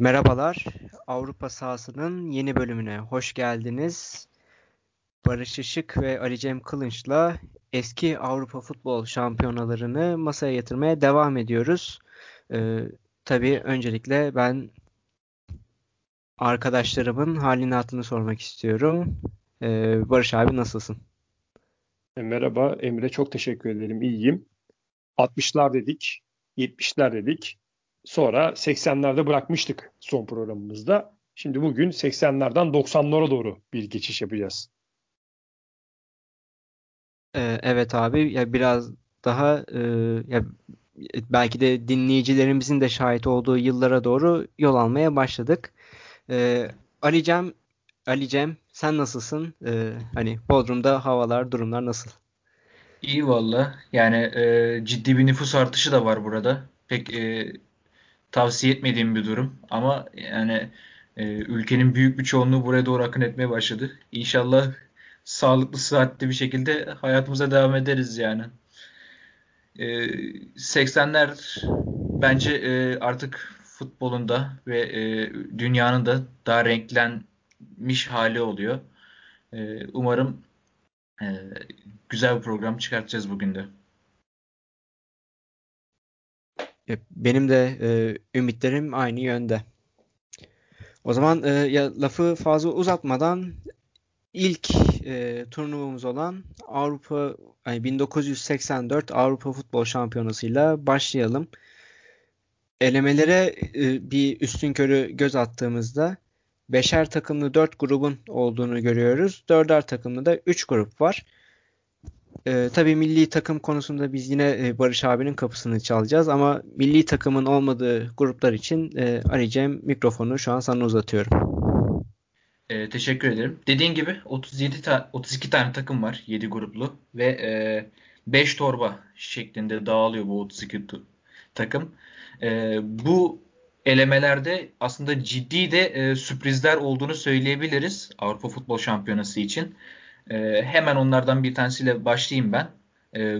Merhabalar, Avrupa sahasının yeni bölümüne hoş geldiniz. Barış Işık ve Ali Cem Kılınç'la eski Avrupa futbol şampiyonalarını masaya yatırmaya devam ediyoruz. Ee, tabii öncelikle ben arkadaşlarımın halini hatırını sormak istiyorum. Ee, Barış abi nasılsın? E, merhaba Emre, çok teşekkür ederim. İyiyim. 60'lar dedik, 70'ler dedik. Sonra 80'lerde bırakmıştık son programımızda. Şimdi bugün 80'lerden 90'lara doğru bir geçiş yapacağız. Ee, evet abi ya biraz daha e, ya belki de dinleyicilerimizin de şahit olduğu yıllara doğru yol almaya başladık. Ee, Ali Cem, Ali Cem sen nasılsın? Ee, hani Bodrum'da havalar, durumlar nasıl? İyi valla. Yani e, ciddi bir nüfus artışı da var burada. Pek e, tavsiye etmediğim bir durum. Ama yani e, ülkenin büyük bir çoğunluğu buraya doğru akın etmeye başladı. İnşallah sağlıklı, sıhhatli bir şekilde hayatımıza devam ederiz yani. E, 80'ler bence e, artık futbolunda ve e, dünyanın da daha renklenmiş hali oluyor. E, umarım e, güzel bir program çıkartacağız bugün de. Benim de e, ümitlerim aynı yönde. O zaman e, ya lafı fazla uzatmadan ilk e, turnuvamız olan Avrupa yani 1984 Avrupa Futbol Şampiyonası'yla başlayalım. Elemelere e, bir üstün körü göz attığımızda beşer takımlı dört grubun olduğunu görüyoruz. Dörder takımlı da üç grup var. E, tabii milli takım konusunda biz yine e, Barış abinin kapısını çalacağız ama milli takımın olmadığı gruplar için e, Ali mikrofonu şu an sana uzatıyorum. E, teşekkür ederim. Dediğin gibi 37 ta 32 tane takım var 7 gruplu ve e, 5 torba şeklinde dağılıyor bu 32 takım. E, bu elemelerde aslında ciddi de e, sürprizler olduğunu söyleyebiliriz Avrupa Futbol Şampiyonası için. E, hemen onlardan bir tanesiyle başlayayım ben. E,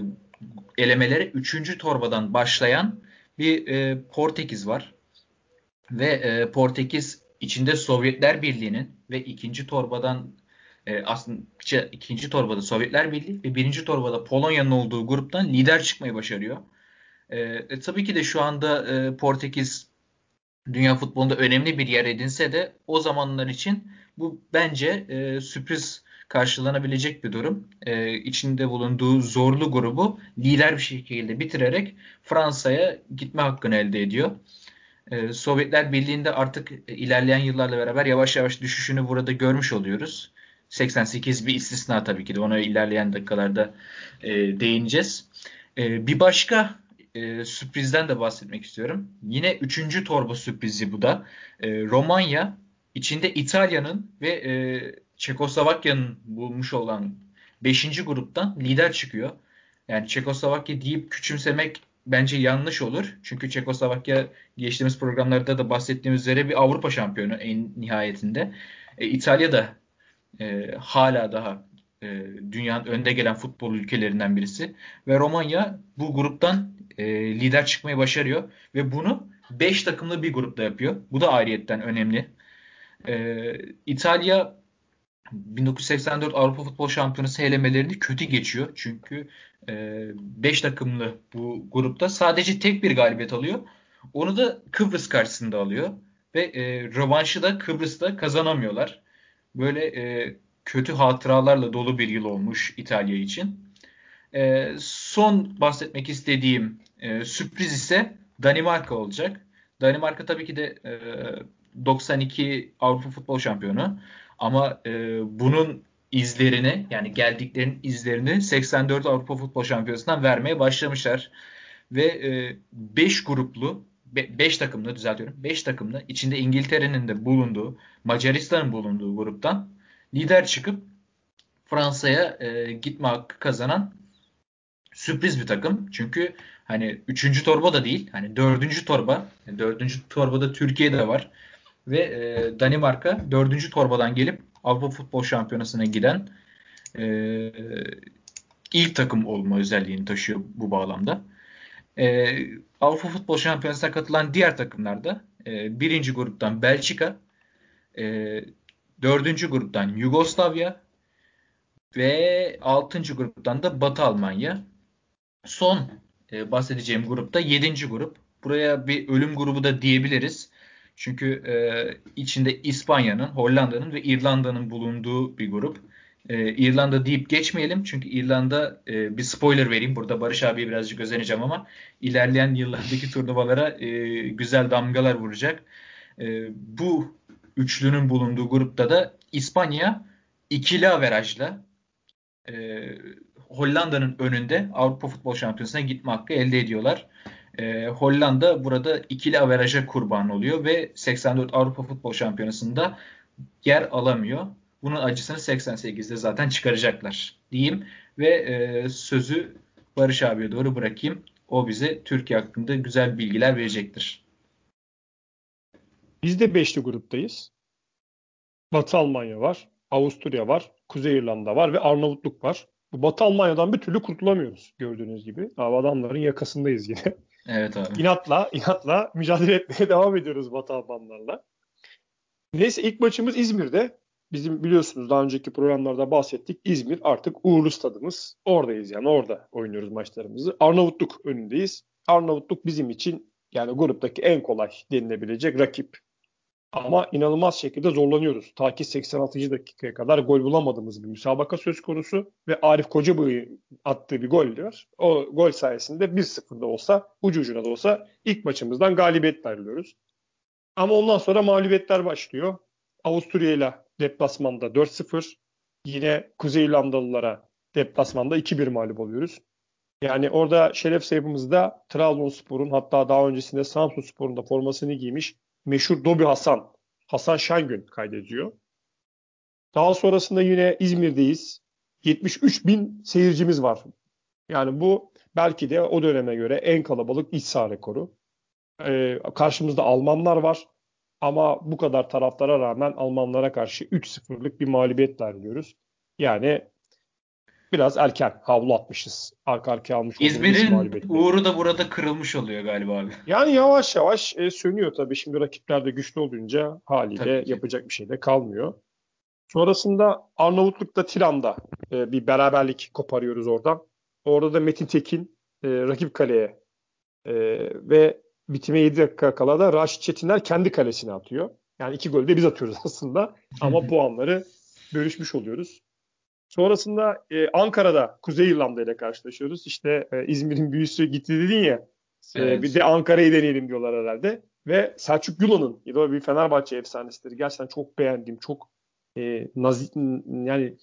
elemelere 3. torbadan başlayan bir e, Portekiz var. Ve e, Portekiz içinde Sovyetler Birliği'nin ve ikinci torbadan e, aslında ikinci torbada Sovyetler Birliği ve birinci torbada Polonya'nın olduğu gruptan lider çıkmayı başarıyor. E, e, tabii ki de şu anda e, Portekiz dünya futbolunda önemli bir yer edinse de o zamanlar için bu bence e, sürpriz karşılanabilecek bir durum. E, içinde bulunduğu zorlu grubu lider bir şekilde bitirerek Fransa'ya gitme hakkını elde ediyor. E, Sovyetler Birliği'nde artık ilerleyen yıllarla beraber yavaş yavaş düşüşünü burada görmüş oluyoruz. 88 bir istisna tabii ki de ona ilerleyen dakikalarda e, değineceğiz. E, bir başka e, sürprizden de bahsetmek istiyorum. Yine üçüncü torba sürprizi bu da. E, Romanya içinde İtalya'nın ve e, Çekoslovakya'nın bulmuş olan 5. gruptan lider çıkıyor. Yani Çekoslovakya deyip küçümsemek bence yanlış olur. Çünkü Çekoslovakya geçtiğimiz programlarda da bahsettiğimiz üzere bir Avrupa şampiyonu en nihayetinde. E, İtalya da e, hala daha e, dünyanın önde gelen futbol ülkelerinden birisi. Ve Romanya bu gruptan e, lider çıkmayı başarıyor. Ve bunu 5 takımlı bir grupta yapıyor. Bu da ayrıyetten önemli. E, İtalya 1984 Avrupa Futbol Şampiyonası elemelerini kötü geçiyor. Çünkü 5 e, takımlı bu grupta sadece tek bir galibiyet alıyor. Onu da Kıbrıs karşısında alıyor. Ve e, rövanşı da Kıbrıs'ta kazanamıyorlar. Böyle e, kötü hatıralarla dolu bir yıl olmuş İtalya için. E, son bahsetmek istediğim e, sürpriz ise Danimarka olacak. Danimarka tabii ki de e, 92 Avrupa Futbol Şampiyonu. Ama e, bunun izlerini yani geldiklerinin izlerini 84 Avrupa Futbol Şampiyonası'ndan vermeye başlamışlar. Ve 5 e, gruplu 5 takımlı düzeltiyorum. 5 takımlı içinde İngiltere'nin de bulunduğu, Macaristan'ın bulunduğu gruptan lider çıkıp Fransa'ya e, gitme hakkı kazanan sürpriz bir takım. Çünkü hani 3. torba da değil. Hani 4. torba. 4. torbada Türkiye de var ve e, Danimarka dördüncü torbadan gelip Avrupa Futbol Şampiyonası'na giden e, ilk takım olma özelliğini taşıyor bu bağlamda. E, Avrupa Futbol Şampiyonası'na katılan diğer takımlar da e, birinci gruptan Belçika, e, dördüncü gruptan Yugoslavya ve altıncı gruptan da Batı Almanya. Son e, bahsedeceğim grupta yedinci grup. Buraya bir ölüm grubu da diyebiliriz. Çünkü e, içinde İspanya'nın, Hollanda'nın ve İrlanda'nın bulunduğu bir grup. E, İrlanda deyip geçmeyelim. Çünkü İrlanda e, bir spoiler vereyim. Burada Barış abiye birazcık özeneceğim ama ilerleyen yıllardaki turnuvalara e, güzel damgalar vuracak. E, bu üçlünün bulunduğu grupta da İspanya ikili averajla e, Hollanda'nın önünde Avrupa Futbol Şampiyonası'na gitme hakkı elde ediyorlar. E, Hollanda burada ikili averaja kurban oluyor ve 84 Avrupa Futbol Şampiyonası'nda yer alamıyor. Bunun acısını 88'de zaten çıkaracaklar diyeyim ve e, sözü Barış abiye doğru bırakayım. O bize Türkiye hakkında güzel bilgiler verecektir. Biz de beşli gruptayız. Batı Almanya var, Avusturya var, Kuzey İrlanda var ve Arnavutluk var. Bu Batı Almanya'dan bir türlü kurtulamıyoruz gördüğünüz gibi. Abi adamların yakasındayız yine. Evet abi. İnatla, inatla mücadele etmeye devam ediyoruz Batı Almanlarla. Neyse ilk maçımız İzmir'de. Bizim biliyorsunuz daha önceki programlarda bahsettik. İzmir artık uğurlu stadımız. Oradayız yani orada oynuyoruz maçlarımızı. Arnavutluk önündeyiz. Arnavutluk bizim için yani gruptaki en kolay denilebilecek rakip. Ama inanılmaz şekilde zorlanıyoruz. Ta ki 86. dakikaya kadar gol bulamadığımız bir müsabaka söz konusu ve Arif Kocabıyık'ın attığı bir gol var. O gol sayesinde 1-0'da olsa, ucu ucuna da olsa ilk maçımızdan galibiyet ayrılıyoruz. Ama ondan sonra mağlubiyetler başlıyor. Avusturya ile deplasmanda 4-0. Yine Kuzey İrlandalılara deplasmanda 2-1 mağlup oluyoruz. Yani orada şeref sayımızda Trabzonspor'un hatta daha öncesinde Samsunspor'un da formasını giymiş meşhur Dobi Hasan, Hasan Şengün kaydediyor. Daha sonrasında yine İzmir'deyiz. 73 bin seyircimiz var. Yani bu belki de o döneme göre en kalabalık iç saha rekoru. Ee, karşımızda Almanlar var. Ama bu kadar taraftara rağmen Almanlara karşı 3-0'lık bir mağlubiyet veriliyoruz. Yani biraz erken havlu atmışız. Arka arkaya almış İzmir'in uğru da burada kırılmış oluyor galiba abi. Yani yavaş yavaş e, sönüyor tabii. Şimdi rakipler de güçlü olunca haliyle yapacak bir şey de kalmıyor. Sonrasında Arnavutluk'ta Tiran'da e, bir beraberlik koparıyoruz oradan. Orada da Metin Tekin e, rakip kaleye e, ve bitime 7 dakika kala da Raşit Çetiner kendi kalesine atıyor. Yani iki golü de biz atıyoruz aslında. Ama puanları bölüşmüş oluyoruz. Sonrasında e, Ankara'da Kuzey İrlanda ile karşılaşıyoruz. İşte e, İzmir'in büyüsü gitti dedin ya. E, evet. E, bir de Ankara'yı deneyelim diyorlar herhalde. Ve Selçuk Yula'nın da bir Fenerbahçe efsanesidir. Gerçekten çok beğendiğim, çok e, nazik, yani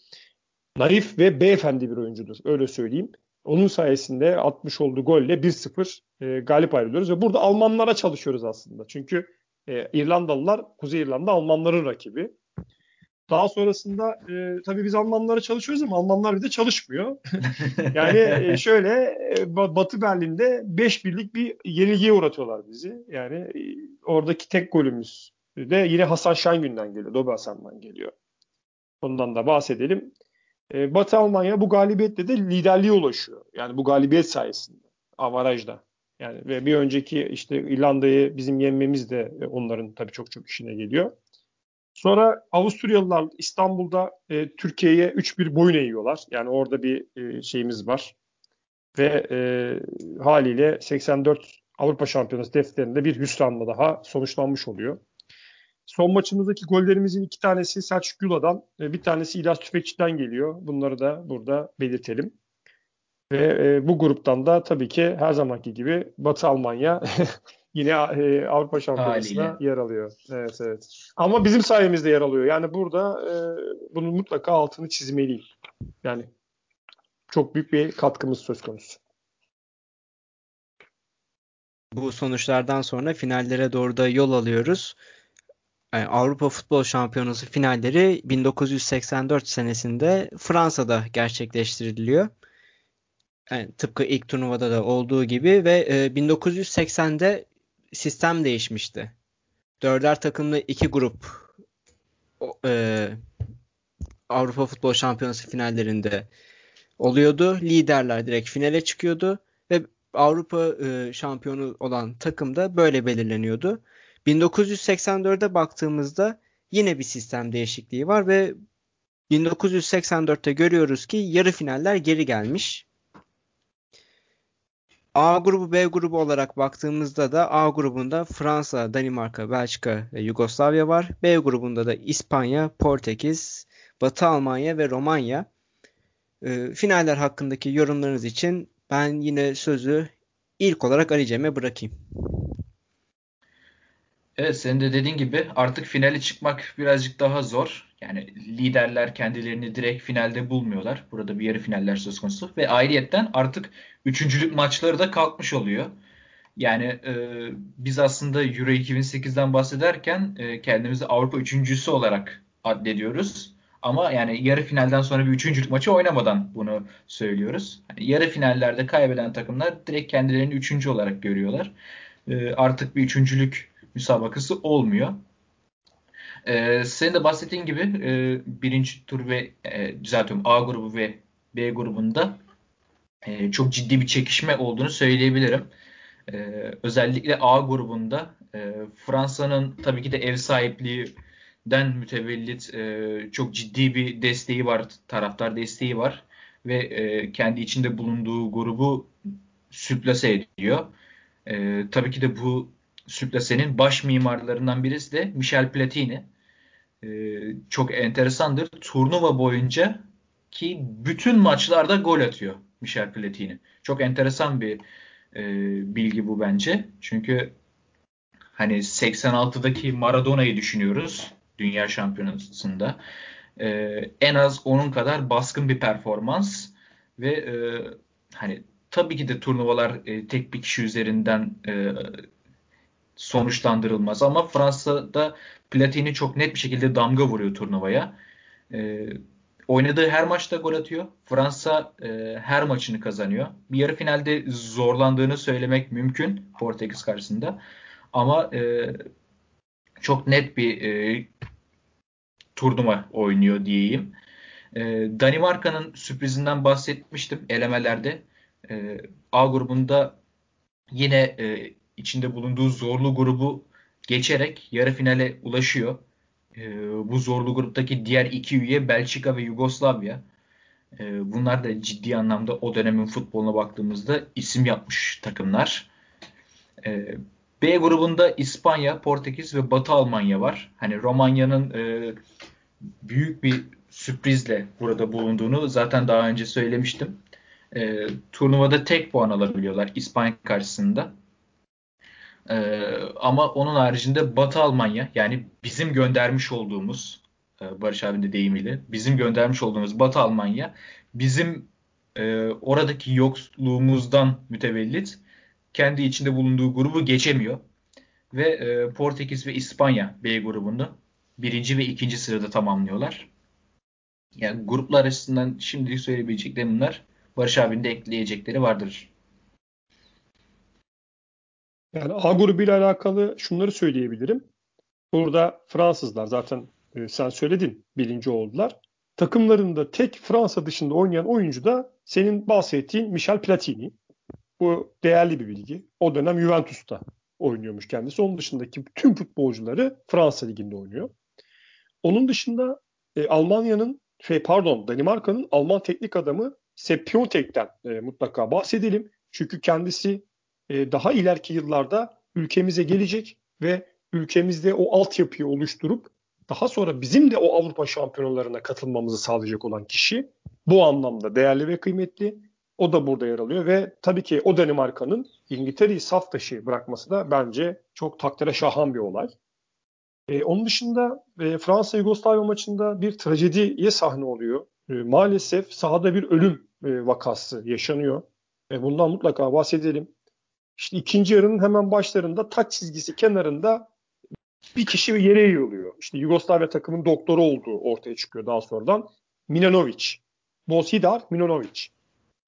narif ve beyefendi bir oyuncudur. Öyle söyleyeyim. Onun sayesinde atmış olduğu golle 1-0 e, galip ayrılıyoruz. Ve burada Almanlara çalışıyoruz aslında. Çünkü e, İrlandalılar, Kuzey İrlanda Almanların rakibi. Daha sonrasında e, tabii biz Almanlara çalışıyoruz ama Almanlar bir de çalışmıyor. yani e, şöyle e, Batı Berlin'de 5 birlik bir yenilgiye uğratıyorlar bizi. Yani e, oradaki tek golümüz de yine Hasan Şengün'den geliyor. Dobe Hasan'dan geliyor. Ondan da bahsedelim. E, Batı Almanya bu galibiyetle de liderliğe ulaşıyor. Yani bu galibiyet sayesinde. Avarajda. Yani ve bir önceki işte İrlanda'yı bizim yenmemiz de onların tabii çok çok işine geliyor. Sonra Avusturyalılar İstanbul'da e, Türkiye'ye 3-1 boyun eğiyorlar. Yani orada bir e, şeyimiz var. Ve e, haliyle 84 Avrupa Şampiyonası defterinde bir hüsranla daha sonuçlanmış oluyor. Son maçımızdaki gollerimizin iki tanesi Selçuk Güla'dan, e, bir tanesi İlyas Tüfekçi'den geliyor. Bunları da burada belirtelim. Ve e, bu gruptan da tabii ki her zamanki gibi Batı Almanya yine e, Avrupa Şampiyonası'na Haliyle. yer alıyor. Evet evet. Ama bizim sayemizde yer alıyor. Yani burada e, bunun mutlaka altını çizmeliyim. Yani çok büyük bir katkımız söz konusu. Bu sonuçlardan sonra finallere doğru da yol alıyoruz. Yani Avrupa Futbol Şampiyonası finalleri 1984 senesinde Fransa'da gerçekleştiriliyor. Yani tıpkı ilk turnuvada da olduğu gibi ve e, 1980'de sistem değişmişti. Dörder takımlı iki grup e, Avrupa Futbol Şampiyonası finallerinde oluyordu. Liderler direkt finale çıkıyordu ve Avrupa e, şampiyonu olan takım da böyle belirleniyordu. 1984'e baktığımızda yine bir sistem değişikliği var ve 1984'te görüyoruz ki yarı finaller geri gelmiş. A grubu B grubu olarak baktığımızda da A grubunda Fransa, Danimarka, Belçika ve Yugoslavya var. B grubunda da İspanya, Portekiz, Batı Almanya ve Romanya. E, finaller hakkındaki yorumlarınız için ben yine sözü ilk olarak Ali Cem'e bırakayım. Evet senin de dediğin gibi artık finale çıkmak birazcık daha zor. Yani liderler kendilerini direkt finalde bulmuyorlar. Burada bir yarı finaller söz konusu. Ve ayrıyetten artık üçüncülük maçları da kalkmış oluyor. Yani e, biz aslında Euro 2008'den bahsederken e, kendimizi Avrupa üçüncüsü olarak addediyoruz. Ama yani yarı finalden sonra bir üçüncülük maçı oynamadan bunu söylüyoruz. Yani yarı finallerde kaybeden takımlar direkt kendilerini üçüncü olarak görüyorlar. E, artık bir üçüncülük müsabakası olmuyor. Ee, senin de bahsettiğin gibi e, birinci tur ve e, düzeltiyorum A grubu ve B grubunda e, çok ciddi bir çekişme olduğunu söyleyebilirim. E, özellikle A grubunda e, Fransa'nın tabii ki de ev sahipliğinden mütevellit e, çok ciddi bir desteği var, taraftar desteği var ve e, kendi içinde bulunduğu grubu sürplase ediyor. E, tabii ki de bu Süplase'nin baş mimarlarından birisi de Michel Platini. Ee, çok enteresandır. Turnuva boyunca ki bütün maçlarda gol atıyor Michel Platini. Çok enteresan bir e, bilgi bu bence. Çünkü hani 86'daki Maradona'yı düşünüyoruz dünya şampiyonasında. Ee, en az onun kadar baskın bir performans ve e, hani tabii ki de turnuvalar e, tek bir kişi üzerinden e, sonuçlandırılmaz. Ama Fransa'da Platini çok net bir şekilde damga vuruyor turnuvaya. E, oynadığı her maçta gol atıyor. Fransa e, her maçını kazanıyor. Bir yarı finalde zorlandığını söylemek mümkün Portekiz karşısında. Ama e, çok net bir e, turnuva oynuyor diyeyim. E, Danimarka'nın sürprizinden bahsetmiştim elemelerde. E, A grubunda yine e, içinde bulunduğu zorlu grubu geçerek yarı finale ulaşıyor. E, bu zorlu gruptaki diğer iki üye Belçika ve Yugoslavya. E, bunlar da ciddi anlamda o dönemin futboluna baktığımızda isim yapmış takımlar. E, B grubunda İspanya, Portekiz ve Batı Almanya var. Hani Romanya'nın e, büyük bir sürprizle burada bulunduğunu zaten daha önce söylemiştim. E, turnuvada tek puan alabiliyorlar İspanya karşısında. Ee, ama onun haricinde Batı Almanya yani bizim göndermiş olduğumuz e, Barış abinin de deyimiyle bizim göndermiş olduğumuz Batı Almanya bizim e, oradaki yoksulluğumuzdan mütevellit kendi içinde bulunduğu grubu geçemiyor. Ve e, Portekiz ve İspanya B grubunda birinci ve ikinci sırada tamamlıyorlar. Yani gruplar açısından şimdilik söyleyebileceklerim bunlar. Barış abinin de ekleyecekleri vardır. Yani A grubu ile alakalı şunları söyleyebilirim. Burada Fransızlar zaten e, sen söyledin birinci oldular. Takımlarında tek Fransa dışında oynayan oyuncu da senin bahsettiğin Michel Platini. Bu değerli bir bilgi. O dönem Juventus'ta oynuyormuş kendisi. Onun dışındaki tüm futbolcuları Fransa Ligi'nde oynuyor. Onun dışında e, Almanya'nın şey pardon Danimarka'nın Alman teknik adamı Sepp Piontek'ten e, mutlaka bahsedelim. Çünkü kendisi e, daha ileriki yıllarda ülkemize gelecek ve ülkemizde o altyapıyı oluşturup daha sonra bizim de o Avrupa şampiyonalarına katılmamızı sağlayacak olan kişi bu anlamda değerli ve kıymetli. O da burada yer alıyor ve tabii ki o Danimarka'nın İngiltere'yi saf dışı bırakması da bence çok takdire şahan bir olay. Ee, onun dışında e, Fransa-Yugoslavya maçında bir trajediye sahne oluyor. E, maalesef sahada bir ölüm e, vakası yaşanıyor. E, bundan mutlaka bahsedelim. İşte ikinci yarının hemen başlarında taç çizgisi kenarında bir kişi yere yığılıyor. İşte Yugoslavya takımın doktoru olduğu ortaya çıkıyor daha sonradan. Milanovic. Bosidar Milanovic.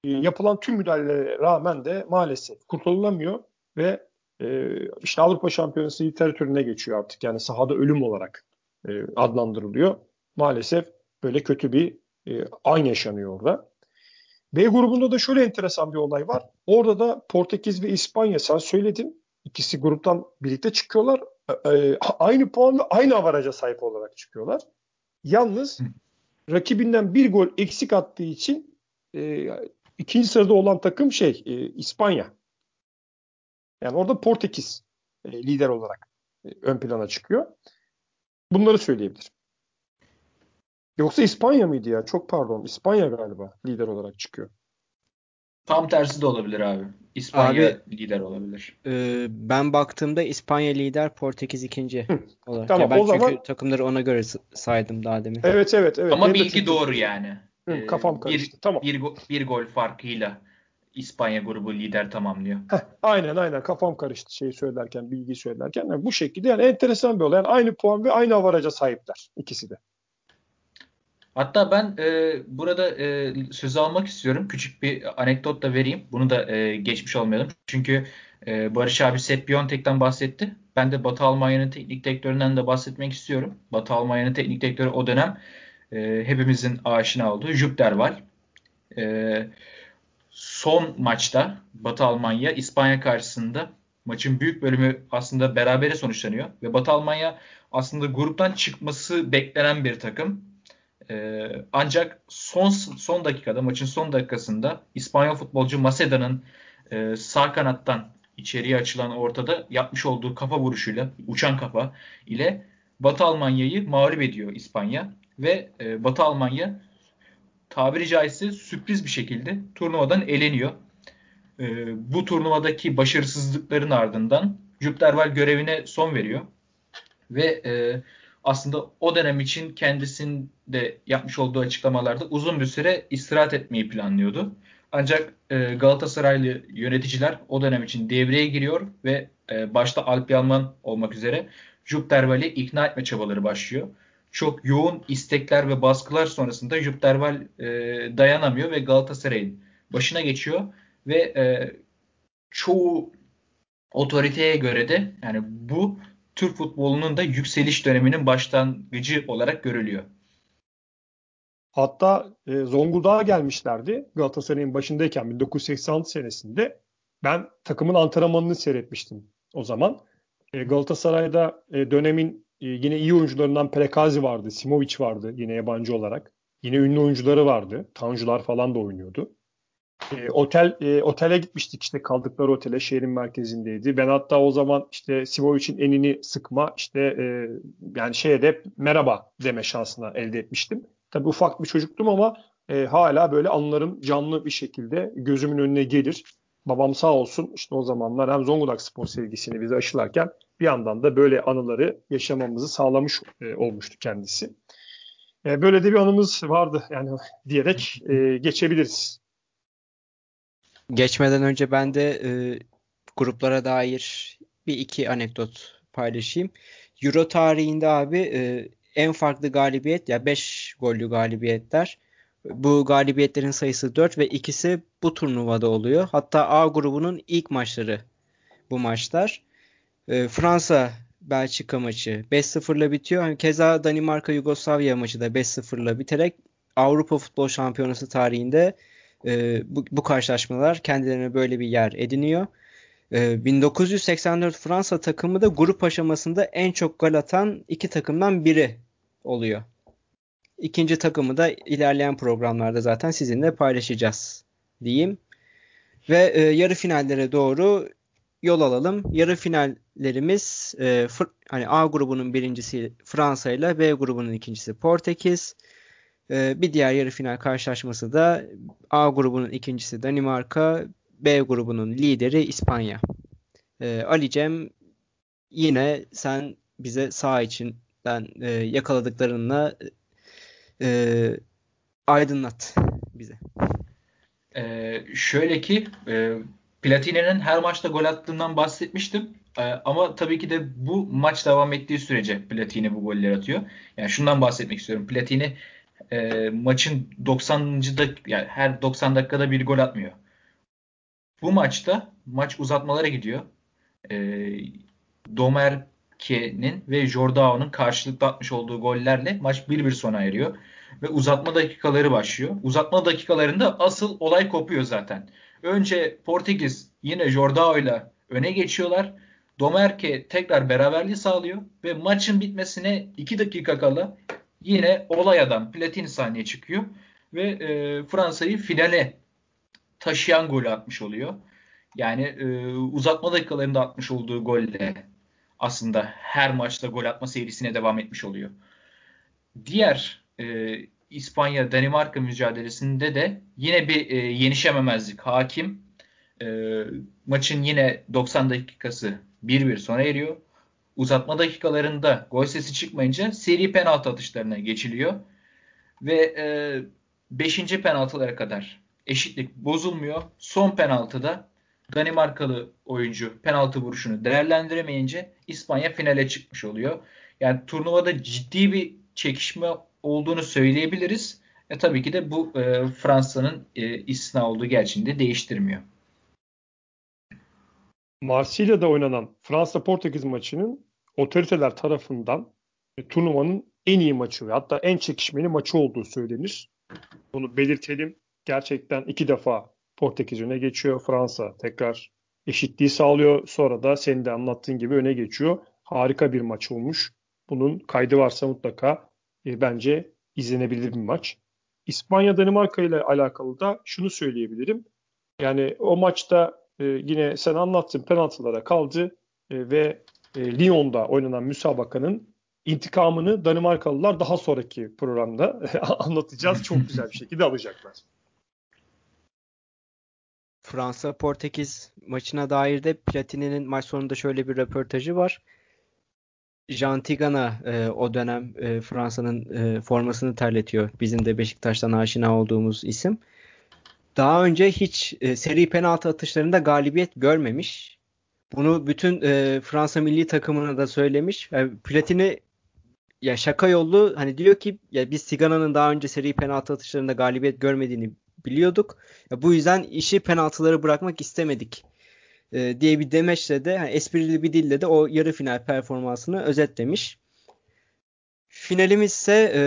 E, yapılan tüm müdahalelere rağmen de maalesef kurtarılamıyor ve e, işte Avrupa Şampiyonası literatürüne geçiyor artık. Yani sahada ölüm olarak e, adlandırılıyor. Maalesef böyle kötü bir e, an yaşanıyor orada. B grubunda da şöyle enteresan bir olay var. Orada da Portekiz ve İspanya sen söyledin. İkisi gruptan birlikte çıkıyorlar e, aynı puan ve aynı avaraja sahip olarak çıkıyorlar. Yalnız rakibinden bir gol eksik attığı için e, ikinci sırada olan takım şey e, İspanya. Yani orada Portekiz e, lider olarak e, ön plana çıkıyor. Bunları söyleyebilirim. Yoksa İspanya mıydı ya? Çok pardon. İspanya galiba lider olarak çıkıyor. Tam tersi de olabilir abi. İspanya abi, lider olabilir. E, ben baktığımda İspanya lider, Portekiz ikinci olarak. Tamam, ya ben o çünkü zaman... takımları ona göre saydım daha demin. Evet evet. evet. Ama Benim bilgi doğru yani. Hı, ee, kafam karıştı. Bir, tamam. Bir, bir gol farkıyla İspanya grubu lider tamamlıyor. Heh, aynen aynen kafam karıştı şeyi söylerken, bilgiyi söylerken. Yani bu şekilde yani enteresan bir olay. Yani aynı puan ve aynı avaraja sahipler ikisi de. Hatta ben e, burada e, söz almak istiyorum. Küçük bir anekdot da vereyim. Bunu da e, geçmiş olmayalım. Çünkü e, Barış abi Sepp Biontek'ten bahsetti. Ben de Batı Almanya'nın teknik direktöründen de bahsetmek istiyorum. Batı Almanya'nın teknik direktörü o dönem e, hepimizin aşina olduğu Jupp Derwal. E, son maçta Batı Almanya İspanya karşısında maçın büyük bölümü aslında berabere sonuçlanıyor. Ve Batı Almanya aslında gruptan çıkması beklenen bir takım. Ee, ancak son son dakikada maçın son dakikasında İspanyol futbolcu Maceda'nın e, sağ kanattan içeriye açılan ortada yapmış olduğu kafa vuruşuyla uçan kafa ile Batı Almanya'yı mağlup ediyor İspanya ve e, Batı Almanya tabiri caizse sürpriz bir şekilde turnuvadan eleniyor. E, bu turnuvadaki başarısızlıkların ardından Jupp Derwal görevine son veriyor ve e, aslında o dönem için kendisinde yapmış olduğu açıklamalarda uzun bir süre istirahat etmeyi planlıyordu. Ancak e, Galatasaraylı yöneticiler o dönem için devreye giriyor ve e, başta Alp Yalman olmak üzere Jupp Derwal'i ikna etme çabaları başlıyor. Çok yoğun istekler ve baskılar sonrasında Jupp Derwal e, dayanamıyor ve Galatasaray'ın başına geçiyor ve e, çoğu otoriteye göre de yani bu Türk futbolunun da yükseliş döneminin başlangıcı olarak görülüyor. Hatta e, Zonguldak'a gelmişlerdi Galatasaray'ın başındayken 1986 senesinde. Ben takımın antrenmanını seyretmiştim o zaman. E, Galatasaray'da e, dönemin e, yine iyi oyuncularından Prekazi vardı, Simovic vardı yine yabancı olarak. Yine ünlü oyuncuları vardı. Tanjular falan da oynuyordu. E, otel e, otele gitmiştik işte kaldıkları otele şehrin merkezindeydi. Ben hatta o zaman işte Sivovic'in enini sıkma işte e, yani şeye de merhaba deme şansına elde etmiştim. Tabii ufak bir çocuktum ama e, hala böyle anılarım canlı bir şekilde gözümün önüne gelir. Babam sağ olsun işte o zamanlar hem Zonguldak spor sevgisini bize aşılarken bir yandan da böyle anıları yaşamamızı sağlamış e, olmuştu kendisi. E, böyle de bir anımız vardı yani diyerek e, geçebiliriz. Geçmeden önce ben de e, gruplara dair bir iki anekdot paylaşayım. Euro tarihinde abi e, en farklı galibiyet ya 5 gollü galibiyetler. Bu galibiyetlerin sayısı 4 ve ikisi bu turnuvada oluyor. Hatta A grubunun ilk maçları bu maçlar. E, Fransa Belçika maçı 5-0'la bitiyor. Keza Danimarka Yugoslavya maçı da 5-0'la biterek Avrupa Futbol Şampiyonası tarihinde e, bu, bu karşılaşmalar kendilerine böyle bir yer ediniyor. E, 1984 Fransa takımı da grup aşamasında en çok gol atan iki takımdan biri oluyor. İkinci takımı da ilerleyen programlarda zaten sizinle paylaşacağız diyeyim. Ve e, yarı finallere doğru yol alalım. Yarı finallerimiz e, hani A grubunun birincisi Fransa ile B grubunun ikincisi Portekiz. E, bir diğer yarı final karşılaşması da A grubunun ikincisi Danimarka, B grubunun lideri İspanya. E, Ali Cem yine sen bize sağ içinden e, yakaladıklarınla e, aydınlat bize. Ee, şöyle ki e, Platini'nin her maçta gol attığından bahsetmiştim. Ee, ama tabii ki de bu maç devam ettiği sürece Platini bu golleri atıyor. Yani şundan bahsetmek istiyorum. Platini e, maçın 90. dak yani her 90 dakikada bir gol atmıyor. Bu maçta maç uzatmalara gidiyor. E, Domerke'nin ve Jordao'nun karşılıklı atmış olduğu gollerle maç 1-1 sona eriyor. Ve uzatma dakikaları başlıyor. Uzatma dakikalarında asıl olay kopuyor zaten. Önce Portekiz yine Jordao ile öne geçiyorlar. Domerke tekrar beraberliği sağlıyor ve maçın bitmesine 2 dakika kala yine olay adam Platini sahneye çıkıyor ve e, Fransa'yı finale taşıyan golü atmış oluyor. Yani e, uzatma dakikalarında atmış olduğu golle aslında her maçta gol atma serisine devam etmiş oluyor. Diğer e, İspanya Danimarka mücadelesinde de yine bir e, yenişememezlik hakim. E, maçın yine 90 dakikası 1-1 sona eriyor. Uzatma dakikalarında gol sesi çıkmayınca seri penaltı atışlarına geçiliyor. Ve 5. E, penaltılara kadar eşitlik bozulmuyor. Son penaltıda Danimarkalı oyuncu penaltı vuruşunu değerlendiremeyince İspanya finale çıkmış oluyor. Yani turnuvada ciddi bir çekişme olduğunu söyleyebiliriz. E tabii ki de bu e, Fransa'nın e, istisna olduğu gerçeğini de değiştirmiyor. Marsilya'da oynanan Fransa-Portekiz maçının otoriteler tarafından e, turnuvanın en iyi maçı ve hatta en çekişmeli maçı olduğu söylenir. Bunu belirtelim. Gerçekten iki defa Portekiz öne geçiyor. Fransa tekrar eşitliği sağlıyor. Sonra da senin de anlattığın gibi öne geçiyor. Harika bir maç olmuş. Bunun kaydı varsa mutlaka e, bence izlenebilir bir maç. İspanya Danimarka ile alakalı da şunu söyleyebilirim. Yani o maçta e, yine sen anlattın penaltılara kaldı e, ve e, Lyon'da oynanan müsabakanın intikamını Danimarkalılar daha sonraki programda anlatacağız. Çok güzel bir şekilde alacaklar. Fransa Portekiz maçına dair de Platini'nin maç sonunda şöyle bir röportajı var. Jean Tigana e, o dönem e, Fransa'nın e, formasını terletiyor. Bizim de Beşiktaş'tan aşina olduğumuz isim. Daha önce hiç e, seri penaltı atışlarında galibiyet görmemiş. Bunu bütün e, Fransa milli takımına da söylemiş. Yani Platini ya şaka yollu hani diyor ki ya biz Tigana'nın daha önce seri penaltı atışlarında galibiyet görmediğini biliyorduk. Ya bu yüzden işi penaltıları bırakmak istemedik e, diye bir demeçle de yani esprili bir dille de o yarı final performansını özetlemiş. Finalimiz ise e,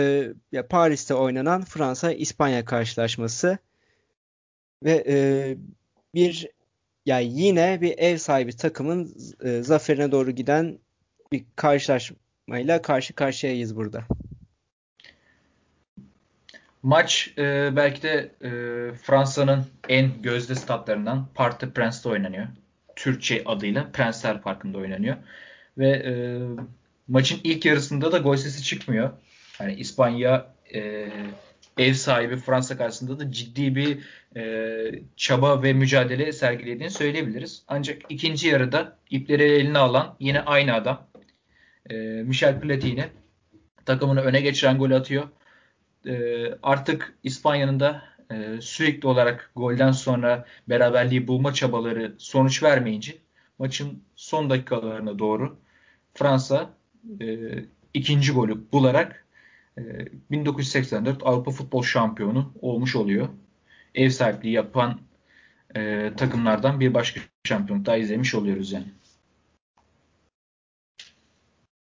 ya Paris'te oynanan Fransa-İspanya karşılaşması ve e, bir ya yine bir ev sahibi takımın e, zaferine doğru giden bir karşılaşmayla karşı karşıyayız burada. Maç e, belki de e, Fransa'nın en gözde statlarından des Prince'de oynanıyor. Türkçe adıyla Prensler Parkı'nda oynanıyor. Ve e, maçın ilk yarısında da gol sesi çıkmıyor. Yani İspanya e, ev sahibi Fransa karşısında da ciddi bir e, çaba ve mücadele sergilediğini söyleyebiliriz. Ancak ikinci yarıda ipleri eline alan yine aynı adam e, Michel Platini takımını öne geçiren gol atıyor. E, artık İspanya'nın da e, sürekli olarak golden sonra beraberliği bulma çabaları sonuç vermeyince maçın son dakikalarına doğru Fransa e, ikinci golü bularak 1984 Avrupa Futbol Şampiyonu olmuş oluyor. Ev sahipliği yapan e, takımlardan bir başka şampiyonluk daha izlemiş oluyoruz yani.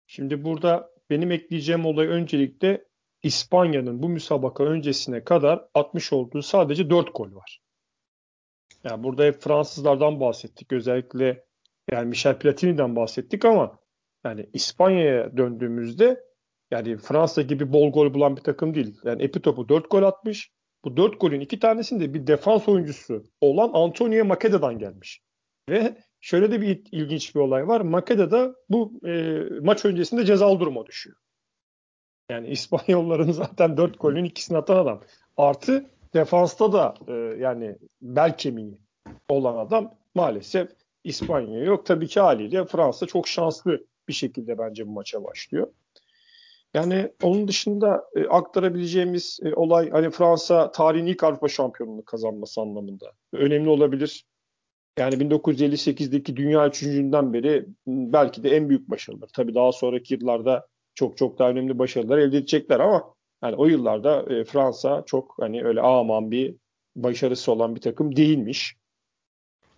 Şimdi burada benim ekleyeceğim olay öncelikle İspanya'nın bu müsabaka öncesine kadar atmış olduğu sadece 4 gol var. Yani burada hep Fransızlardan bahsettik. Özellikle yani Michel Platini'den bahsettik ama yani İspanya'ya döndüğümüzde yani Fransa gibi bol gol bulan bir takım değil. Yani Epitop'u 4 gol atmış. Bu 4 golün iki tanesinde bir defans oyuncusu olan Antonio Makeda'dan gelmiş. Ve şöyle de bir ilginç bir olay var. Makeda'da bu e, maç öncesinde cezalı duruma düşüyor. Yani İspanyolların zaten 4 golün ikisini atan adam. Artı defansta da e, yani bel kemiği olan adam maalesef İspanya yok. Tabii ki haliyle Fransa çok şanslı bir şekilde bence bu maça başlıyor. Yani onun dışında e, aktarabileceğimiz e, olay hani Fransa tarihin ilk Avrupa şampiyonluğunu kazanması anlamında önemli olabilir. Yani 1958'deki dünya üçüncünden beri belki de en büyük başarılar. Tabii daha sonraki yıllarda çok çok daha önemli başarılar elde edecekler ama yani o yıllarda e, Fransa çok hani öyle aman bir başarısı olan bir takım değilmiş.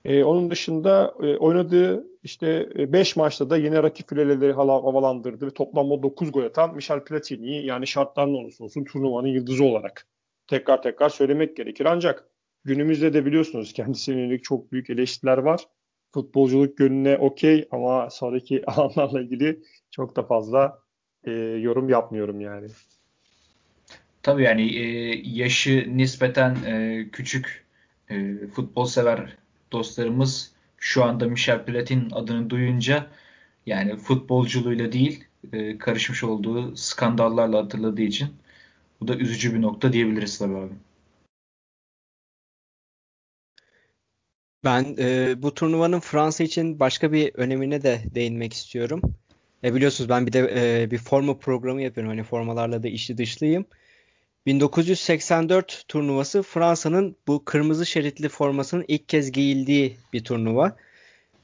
E, onun dışında e, oynadığı işte 5 e, maçta da yine rakip fileleri havalandırdı ve toplamda 9 gol atan Michel Platini yani şartlar ne olsun turnuvanın yıldızı olarak tekrar tekrar söylemek gerekir. Ancak günümüzde de biliyorsunuz kendisine yönelik çok büyük eleştiriler var. futbolculuk yönüne okey ama sonraki alanlarla ilgili çok da fazla e, yorum yapmıyorum yani. Tabii yani e, yaşı nispeten e, küçük e, futbol sever dostlarımız şu anda Michel Platini adını duyunca yani futbolculuğuyla değil e, karışmış olduğu skandallarla hatırladığı için bu da üzücü bir nokta diyebiliriz tabii abi. Ben e, bu turnuvanın Fransa için başka bir önemine de değinmek istiyorum. E, biliyorsunuz ben bir de e, bir forma programı yapıyorum. Hani formalarla da işli dışlıyım. 1984 turnuvası Fransa'nın bu kırmızı şeritli formasının ilk kez giyildiği bir turnuva.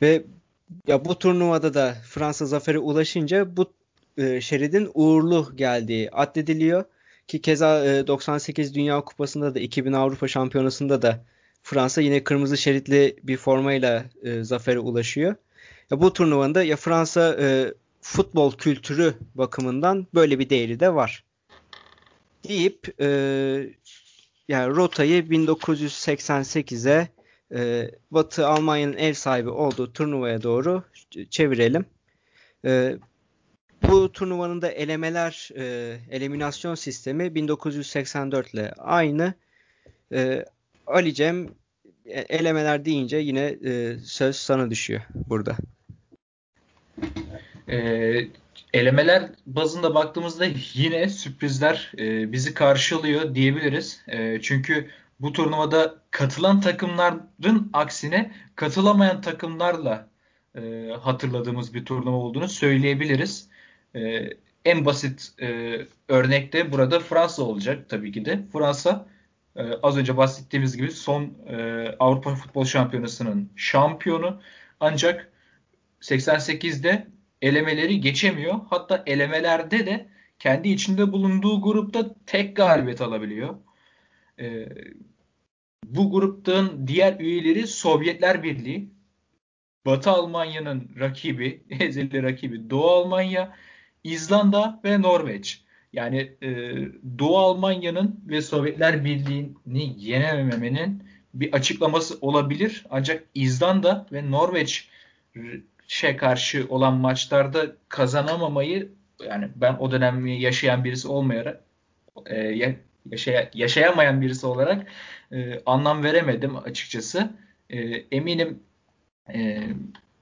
Ve ya bu turnuvada da Fransa zafere ulaşınca bu e, şeridin uğurlu geldiği addediliyor. Ki keza e, 98 Dünya Kupası'nda da 2000 Avrupa Şampiyonası'nda da Fransa yine kırmızı şeritli bir formayla e, zafere ulaşıyor. Ya bu turnuvanın da ya Fransa e, futbol kültürü bakımından böyle bir değeri de var. Deyip e, yani rotayı 1988'e e, Batı Almanya'nın ev sahibi olduğu turnuvaya doğru çevirelim. E, bu turnuvanın da elemeler e, eliminasyon sistemi 1984 ile aynı. E, Ali Cem e, elemeler deyince yine e, söz sana düşüyor burada. E, elemeler bazında baktığımızda yine sürprizler e, bizi karşılıyor diyebiliriz. E, çünkü bu turnuvada katılan takımların aksine katılamayan takımlarla e, hatırladığımız bir turnuva olduğunu söyleyebiliriz. En basit e, örnek burada Fransa olacak tabii ki de. Fransa az önce bahsettiğimiz gibi son Avrupa Futbol Şampiyonası'nın şampiyonu. Ancak 88'de elemeleri geçemiyor. Hatta elemelerde de kendi içinde bulunduğu grupta tek galibiyet alabiliyor. E, bu gruptan diğer üyeleri Sovyetler Birliği, Batı Almanya'nın rakibi, ezeli rakibi Doğu Almanya, İzlanda ve Norveç. Yani e, Doğu Almanya'nın ve Sovyetler Birliği'ni yenememenin bir açıklaması olabilir. Ancak İzlanda ve Norveç şey karşı olan maçlarda kazanamamayı yani ben o dönemi yaşayan birisi olmayarak e, yaşaya, yaşayamayan birisi olarak e, anlam veremedim açıkçası. E, eminim e,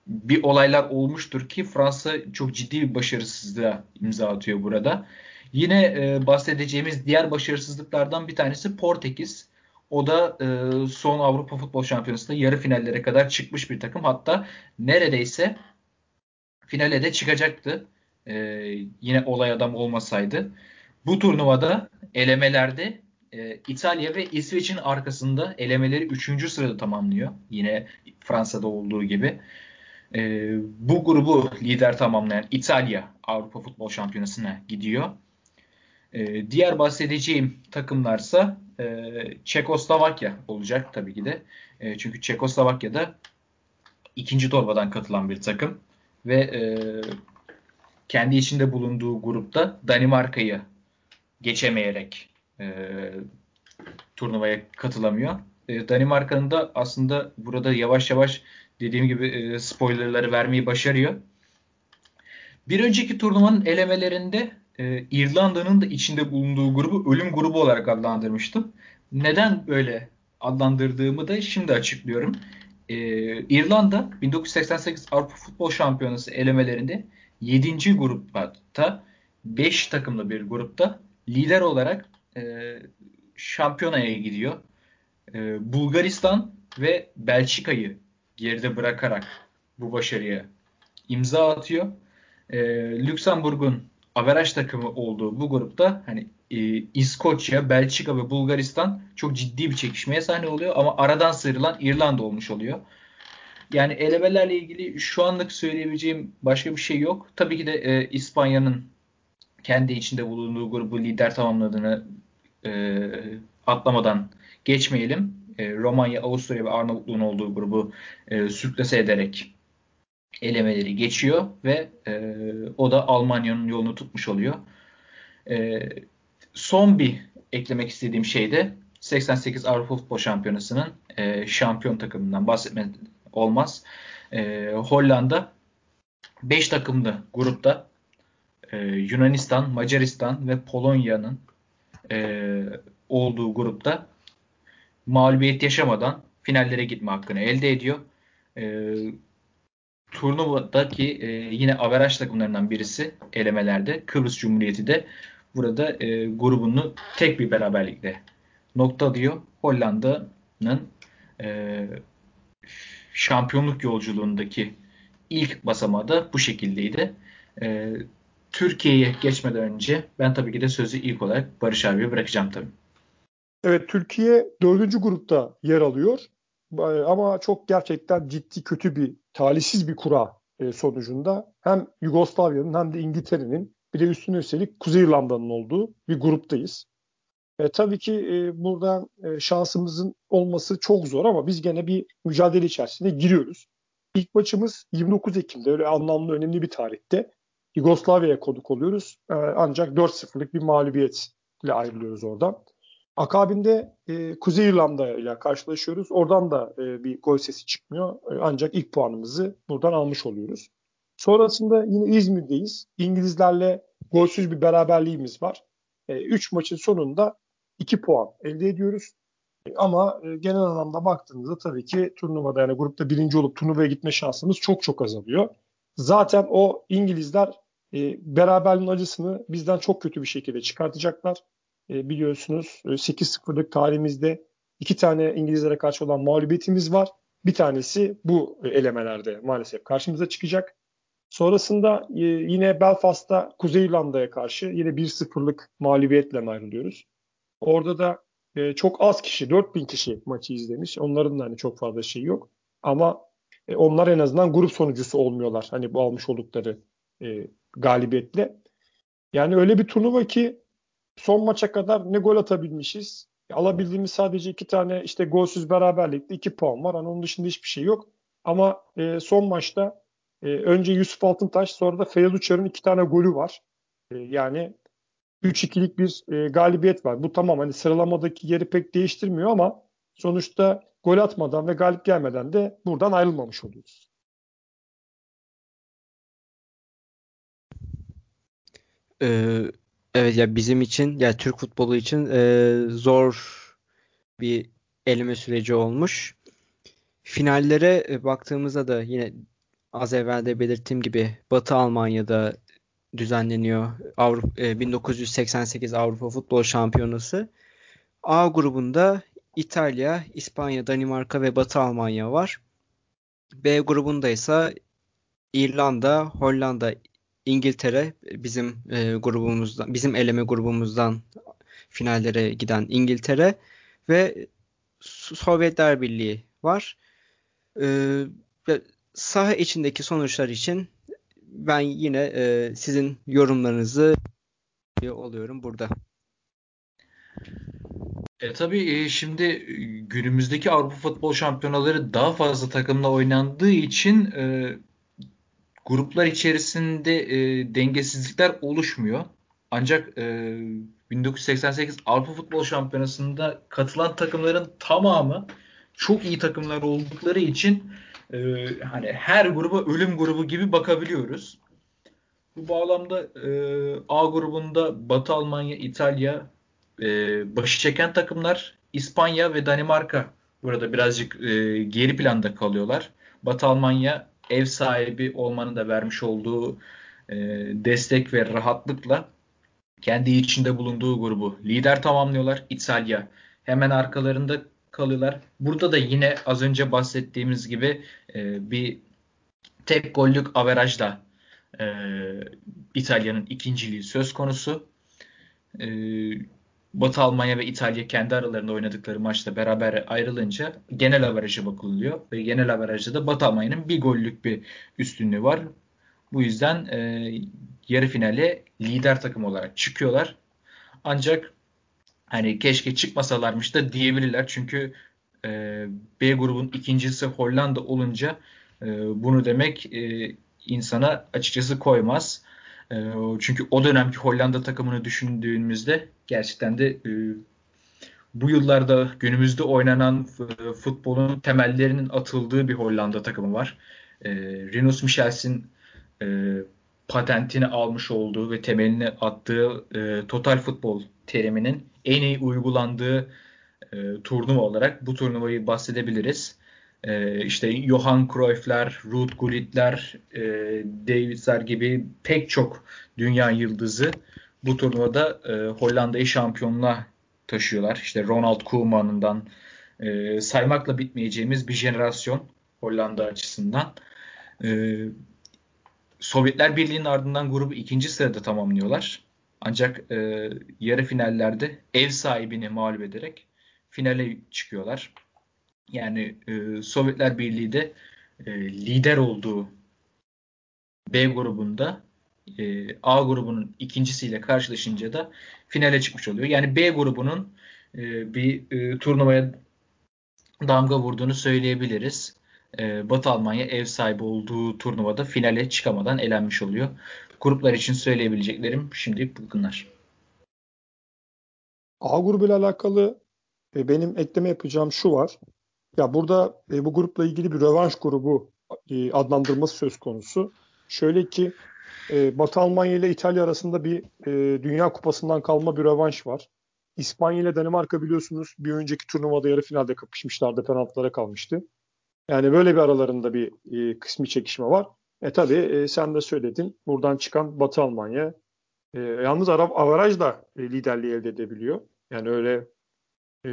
bir olaylar olmuştur ki Fransa çok ciddi bir başarısızlığa imza atıyor burada. Yine e, bahsedeceğimiz diğer başarısızlıklardan bir tanesi Portekiz. O da e, son Avrupa Futbol Şampiyonası'nda yarı finallere kadar çıkmış bir takım. Hatta neredeyse finale de çıkacaktı. E, yine olay adam olmasaydı. Bu turnuvada elemelerde e, İtalya ve İsveç'in arkasında elemeleri 3. sırada tamamlıyor. Yine Fransa'da olduğu gibi. E, bu grubu lider tamamlayan İtalya Avrupa Futbol Şampiyonası'na gidiyor. E, diğer bahsedeceğim takımlarsa e, Çekoslovakya olacak tabii ki de. E, çünkü Çekoslovakya'da ikinci torbadan katılan bir takım ve e, kendi içinde bulunduğu grupta Danimarka'yı geçemeyerek e, turnuvaya katılamıyor. E, Danimarka'nın da aslında burada yavaş yavaş dediğim gibi e, spoilerları vermeyi başarıyor. Bir önceki turnuvanın elemelerinde e, İrlanda'nın da içinde bulunduğu grubu ölüm grubu olarak adlandırmıştım. Neden böyle adlandırdığımı da şimdi açıklıyorum. E, İrlanda 1988 Avrupa Futbol Şampiyonası elemelerinde 7. grupta 5 takımlı bir grupta lider olarak e, şampiyonaya gidiyor. E, Bulgaristan ve Belçika'yı geride bırakarak bu başarıya imza atıyor. E, Lüksemburg'un averaj takımı olduğu bu grupta hani e, İskoçya, Belçika ve Bulgaristan çok ciddi bir çekişmeye sahne oluyor ama aradan sıyrılan İrlanda olmuş oluyor. Yani elemelerle ilgili şu anlık söyleyebileceğim başka bir şey yok. Tabii ki de e, İspanya'nın kendi içinde bulunduğu grubu lider tamamladığını e, atlamadan geçmeyelim. E, Romanya, Avusturya ve Arnavutluğun olduğu grubu e, sürklase ederek elemeleri geçiyor ve e, o da Almanya'nın yolunu tutmuş oluyor. E, son bir eklemek istediğim şey de 88 Avrupa Futbol Şampiyonası'nın e, şampiyon takımından bahsetmek olmaz. E, Hollanda 5 takımlı grupta e, Yunanistan, Macaristan ve Polonya'nın e, olduğu grupta mağlubiyet yaşamadan finallere gitme hakkını elde ediyor. E, turnuvadaki e, yine averaj takımlarından birisi elemelerde Kıbrıs Cumhuriyeti de burada e, grubunu tek bir beraberlikle noktalıyor. Hollanda'nın e, şampiyonluk yolculuğundaki ilk basamağı da bu şekildeydi. E, Türkiye'ye geçmeden önce ben tabii ki de sözü ilk olarak Barış abiye bırakacağım tabii. Evet Türkiye dördüncü grupta yer alıyor. Ama çok gerçekten ciddi kötü bir talihsiz bir kura e, sonucunda hem Yugoslavya'nın hem de İngiltere'nin bir de üstüne üstelik Kuzey İrlanda'nın olduğu bir gruptayız. E, tabii ki e, buradan e, şansımızın olması çok zor ama biz gene bir mücadele içerisinde giriyoruz. İlk maçımız 29 Ekim'de öyle anlamlı önemli bir tarihte Yugoslavya'ya konuk oluyoruz. E, ancak 4-0'lık bir mağlubiyetle ayrılıyoruz oradan. Akabinde e, Kuzey İrlanda ile karşılaşıyoruz. Oradan da e, bir gol sesi çıkmıyor. E, ancak ilk puanımızı buradan almış oluyoruz. Sonrasında yine İzmir'deyiz. İngilizlerle golsüz bir beraberliğimiz var. 3 e, maçın sonunda 2 puan elde ediyoruz. E, ama e, genel anlamda baktığınızda tabii ki turnuvada yani grupta birinci olup turnuvaya gitme şansımız çok çok azalıyor. Zaten o İngilizler e, beraberliğin acısını bizden çok kötü bir şekilde çıkartacaklar. E, biliyorsunuz 8-0'lık tarihimizde iki tane İngilizlere karşı olan mağlubiyetimiz var. Bir tanesi bu elemelerde maalesef karşımıza çıkacak. Sonrasında e, yine Belfast'ta Kuzey İrlanda'ya karşı yine 1-0'lık mağlubiyetle ayrılıyoruz. Orada da e, çok az kişi, 4000 kişi maçı izlemiş. Onların da hani çok fazla şey yok. Ama e, onlar en azından grup sonucusu olmuyorlar. Hani bu almış oldukları e, galibiyetle. Yani öyle bir turnuva ki son maça kadar ne gol atabilmişiz. Alabildiğimiz sadece iki tane işte golsüz beraberlikte iki puan var. Hani onun dışında hiçbir şey yok. Ama e, son maçta e, önce Yusuf Altıntaş sonra da Feyyaz Uçar'ın iki tane golü var. E, yani 3-2'lik bir e, galibiyet var. Bu tamam hani sıralamadaki yeri pek değiştirmiyor ama sonuçta gol atmadan ve galip gelmeden de buradan ayrılmamış oluyoruz. Ee, evet ya bizim için ya Türk futbolu için e, zor bir eleme süreci olmuş. Finallere e, baktığımızda da yine az evvel de belirttiğim gibi Batı Almanya'da düzenleniyor. Avrupa, e, 1988 Avrupa Futbol Şampiyonası. A grubunda İtalya, İspanya, Danimarka ve Batı Almanya var. B grubunda ise İrlanda, Hollanda, İngiltere bizim e, grubumuzdan, bizim eleme grubumuzdan finallere giden İngiltere ve Sovyetler Birliği var. E, saha içindeki sonuçlar için ben yine e, sizin yorumlarınızı oluyorum burada. E tabii e, şimdi e, günümüzdeki Avrupa Futbol Şampiyonaları daha fazla takımla oynandığı için e, gruplar içerisinde e, dengesizlikler oluşmuyor. Ancak e, 1988 Avrupa Futbol Şampiyonası'nda katılan takımların tamamı çok iyi takımlar oldukları için e, hani her gruba ölüm grubu gibi bakabiliyoruz. Bu bağlamda e, A grubunda Batı Almanya, İtalya e, başı çeken takımlar. İspanya ve Danimarka burada birazcık e, geri planda kalıyorlar. Batı Almanya ev sahibi olmanın da vermiş olduğu e, destek ve rahatlıkla kendi içinde bulunduğu grubu lider tamamlıyorlar. İtalya hemen arkalarında kalıyorlar. Burada da yine az önce bahsettiğimiz gibi e, bir tek gollük averajla e, İtalya'nın ikinciliği söz konusu. E, Batı Almanya ve İtalya kendi aralarında oynadıkları maçta beraber ayrılınca genel averaja bakılıyor ve genel averajda da Batı Almanya'nın bir gollük bir üstünlüğü var. Bu yüzden e, yarı finale lider takım olarak çıkıyorlar. Ancak hani keşke çıkmasalarmış da diyebilirler. Çünkü e, B grubun ikincisi Hollanda olunca e, bunu demek e, insana açıkçası koymaz. E, çünkü o dönemki Hollanda takımını düşündüğümüzde gerçekten de e, bu yıllarda günümüzde oynanan futbolun temellerinin atıldığı bir Hollanda takımı var. e, Rinus Michels'in e, patentini almış olduğu ve temelini attığı e, total futbol teriminin en iyi uygulandığı e, turnuva olarak bu turnuvayı bahsedebiliriz. E, işte Johan Cruyff'ler, Ruud Gullit'ler, e, Davids'ler gibi pek çok dünya yıldızı bu turnuvada e, Hollanda'yı şampiyonluğa taşıyorlar. İşte Ronald Koeman'ından e, saymakla bitmeyeceğimiz bir jenerasyon Hollanda açısından. E, Sovyetler Birliği'nin ardından grubu ikinci sırada tamamlıyorlar. Ancak e, yarı finallerde ev sahibini mağlup ederek finale çıkıyorlar. Yani e, Sovyetler Birliği de e, lider olduğu B grubunda e, A grubunun ikincisiyle karşılaşınca da finale çıkmış oluyor. Yani B grubunun e, bir e, turnuvaya damga vurduğunu söyleyebiliriz. Batı Almanya ev sahibi olduğu turnuvada finale çıkamadan elenmiş oluyor. Gruplar için söyleyebileceklerim şimdilik bunlar. A grubuyla alakalı benim ekleme yapacağım şu var. Ya burada bu grupla ilgili bir rövanş grubu adlandırması söz konusu. Şöyle ki e, Batı Almanya ile İtalya arasında bir e, Dünya Kupası'ndan kalma bir rövanş var. İspanya ile Danimarka biliyorsunuz bir önceki turnuvada yarı finalde kapışmışlardı. Penaltılara kalmıştı. Yani böyle bir aralarında bir e, kısmi çekişme var. E tabii e, sen de söyledin. Buradan çıkan Batı Almanya. E, yalnız Arap avaraj da e, liderliği elde edebiliyor. Yani öyle e,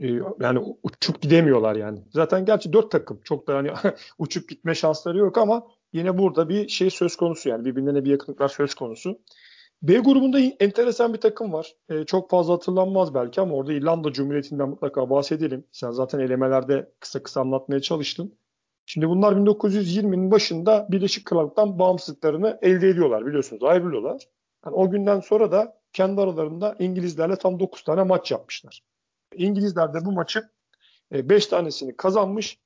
e, yani uçup gidemiyorlar yani. Zaten gerçi dört takım çok da hani uçup gitme şansları yok ama yine burada bir şey söz konusu yani birbirine bir yakınlıklar söz konusu. B grubunda enteresan bir takım var. E, çok fazla hatırlanmaz belki ama orada İrlanda Cumhuriyeti'nden mutlaka bahsedelim. Sen zaten elemelerde kısa kısa anlatmaya çalıştın. Şimdi bunlar 1920'nin başında Birleşik Krallık'tan bağımsızlıklarını elde ediyorlar biliyorsunuz ayrılıyorlar. Yani o günden sonra da kendi aralarında İngilizlerle tam 9 tane maç yapmışlar. İngilizler de bu maçı 5 e, tanesini kazanmış,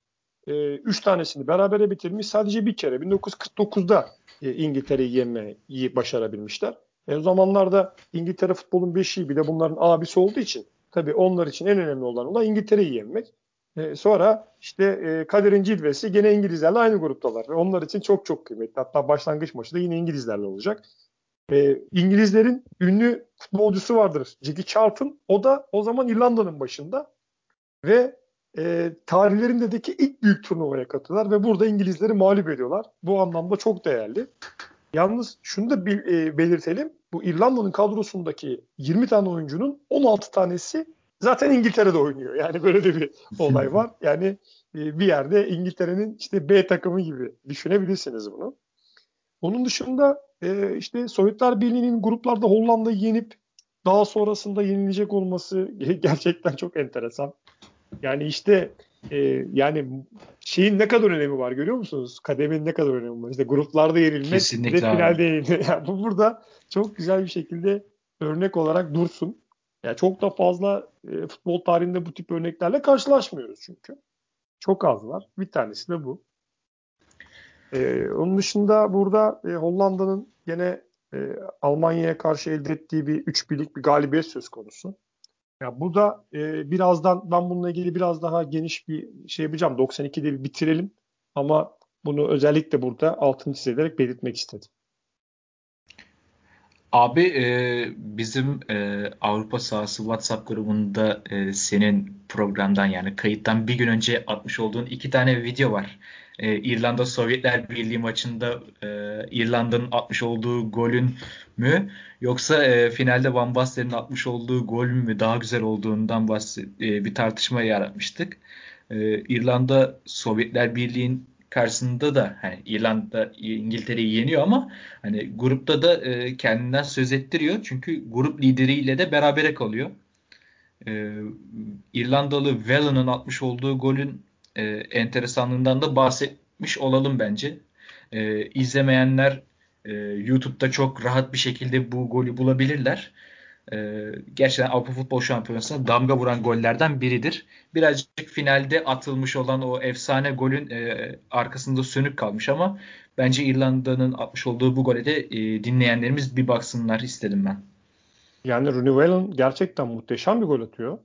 3 e, tanesini berabere bitirmiş. Sadece bir kere 1949'da e, İngiltere'yi yenmeyi başarabilmişler. E, o zamanlarda İngiltere futbolun beşiği bir de bunların abisi olduğu için tabii onlar için en önemli olan olay İngiltere'yi yenmek. E, sonra işte e, kaderin cilvesi gene İngilizlerle aynı gruptalar. Ve onlar için çok çok kıymetli. Hatta başlangıç maçı da yine İngilizlerle olacak. E, İngilizlerin ünlü futbolcusu vardır. Jackie Charlton. O da o zaman İrlanda'nın başında. Ve e, tarihlerindeki ilk büyük turnuvaya katılırlar ve burada İngilizleri mağlup ediyorlar. Bu anlamda çok değerli. Yalnız şunu da bil, e, belirtelim. Bu İrlanda'nın kadrosundaki 20 tane oyuncunun 16 tanesi zaten İngiltere'de oynuyor. Yani böyle de bir olay var. Yani e, bir yerde İngiltere'nin işte B takımı gibi düşünebilirsiniz bunu. Onun dışında e, işte Sovyetler Birliği'nin gruplarda Hollanda'yı yenip daha sonrasında yenilecek olması gerçekten çok enteresan. Yani işte e, yani şeyin ne kadar önemi var görüyor musunuz? Kademin ne kadar önemi var? İşte gruplarda yenilmek Kesinlikle ve finalde yenilmek. Yani bu burada çok güzel bir şekilde örnek olarak dursun. Yani çok da fazla e, futbol tarihinde bu tip örneklerle karşılaşmıyoruz çünkü. Çok az var. Bir tanesi de bu. E, onun dışında burada e, Hollanda'nın gene e, Almanya'ya karşı elde ettiği bir 3 birlik bir galibiyet söz konusu. Ya bu da e, birazdan ben bununla ilgili biraz daha geniş bir şey yapacağım. 92'de bir bitirelim ama bunu özellikle burada altını çizerek belirtmek istedim. Abi e, bizim e, Avrupa sahası WhatsApp grubunda e, senin programdan yani kayıttan bir gün önce atmış olduğun iki tane video var. E, İrlanda Sovyetler Birliği maçında e, İrlanda'nın atmış olduğu golün mü yoksa e, finalde Van Basten'in atmış olduğu gol mü daha güzel olduğundan bahset, e, bir tartışma yaratmıştık. E, İrlanda Sovyetler Birliği'nin karşısında da hani İrlanda İngiltere'yi yeniyor ama hani grupta da e, kendinden söz ettiriyor. Çünkü grup lideriyle de berabere kalıyor. E, İrlandalı Whelan'ın atmış olduğu golün e, enteresanlığından da bahsetmiş olalım bence. E, izlemeyenler e, YouTube'da çok rahat bir şekilde bu golü bulabilirler. E, gerçekten Avrupa Futbol Şampiyonası'na damga vuran gollerden biridir. Birazcık finalde atılmış olan o efsane golün e, arkasında sönük kalmış ama bence İrlanda'nın atmış olduğu bu gole de e, dinleyenlerimiz bir baksınlar istedim ben. Yani Rooney Whelan gerçekten muhteşem bir gol atıyor.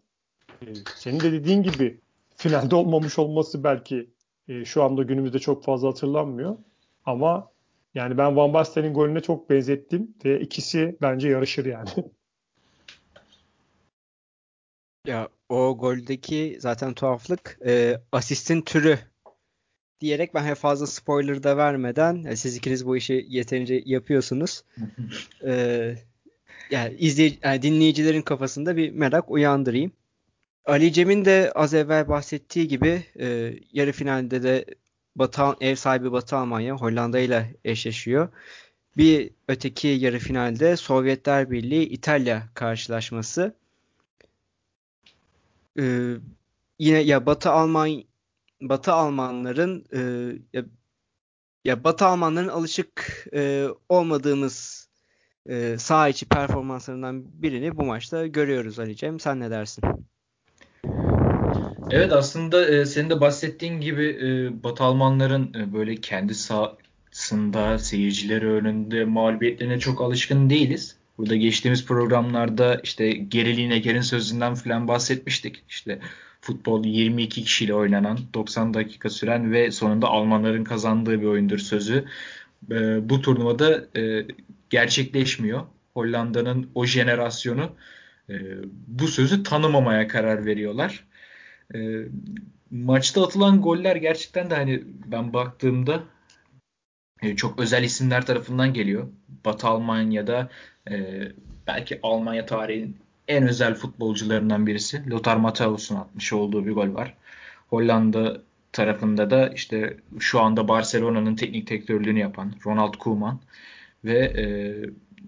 Ee, senin de dediğin gibi finalde olmamış olması belki E, şu anda günümüzde çok fazla hatırlanmıyor. Ama yani ben Van Basten'in golüne çok benzettim ve ikisi bence yarışır yani. Ya o goldeki zaten tuhaflık e, asistin türü diyerek ben hep fazla spoiler da vermeden e, siz ikiniz bu işi yeterince yapıyorsunuz. e, yani, izley yani dinleyicilerin kafasında bir merak uyandırayım. Ali Cem'in de az evvel bahsettiği gibi e, yarı finalde de Batı, ev sahibi Batı Almanya Hollanda ile eşleşiyor. Bir öteki yarı finalde Sovyetler Birliği İtalya karşılaşması. Ee, yine ya Batı Alman Batı Almanların e, ya, ya Batı Almanların alışık e, olmadığımız e, saha içi performanslarından birini bu maçta görüyoruz Ali Cem. Sen ne dersin? Evet aslında e, senin de bahsettiğin gibi e, Batı Almanların e, böyle kendi sahasında seyircileri önünde mağlubiyetlerine çok alışkın değiliz. Burada geçtiğimiz programlarda işte geriliğine gerin sözünden falan bahsetmiştik. İşte futbol 22 kişiyle oynanan, 90 dakika süren ve sonunda Almanların kazandığı bir oyundur sözü. E, bu turnuvada e, gerçekleşmiyor. Hollanda'nın o jenerasyonu e, bu sözü tanımamaya karar veriyorlar. E, maçta atılan goller gerçekten de hani ben baktığımda e, çok özel isimler tarafından geliyor. Batı Almanya'da e, belki Almanya tarihinin en özel futbolcularından birisi. Lothar Matthäus'un atmış olduğu bir gol var. Hollanda tarafında da işte şu anda Barcelona'nın teknik direktörlüğünü yapan Ronald Koeman ve e,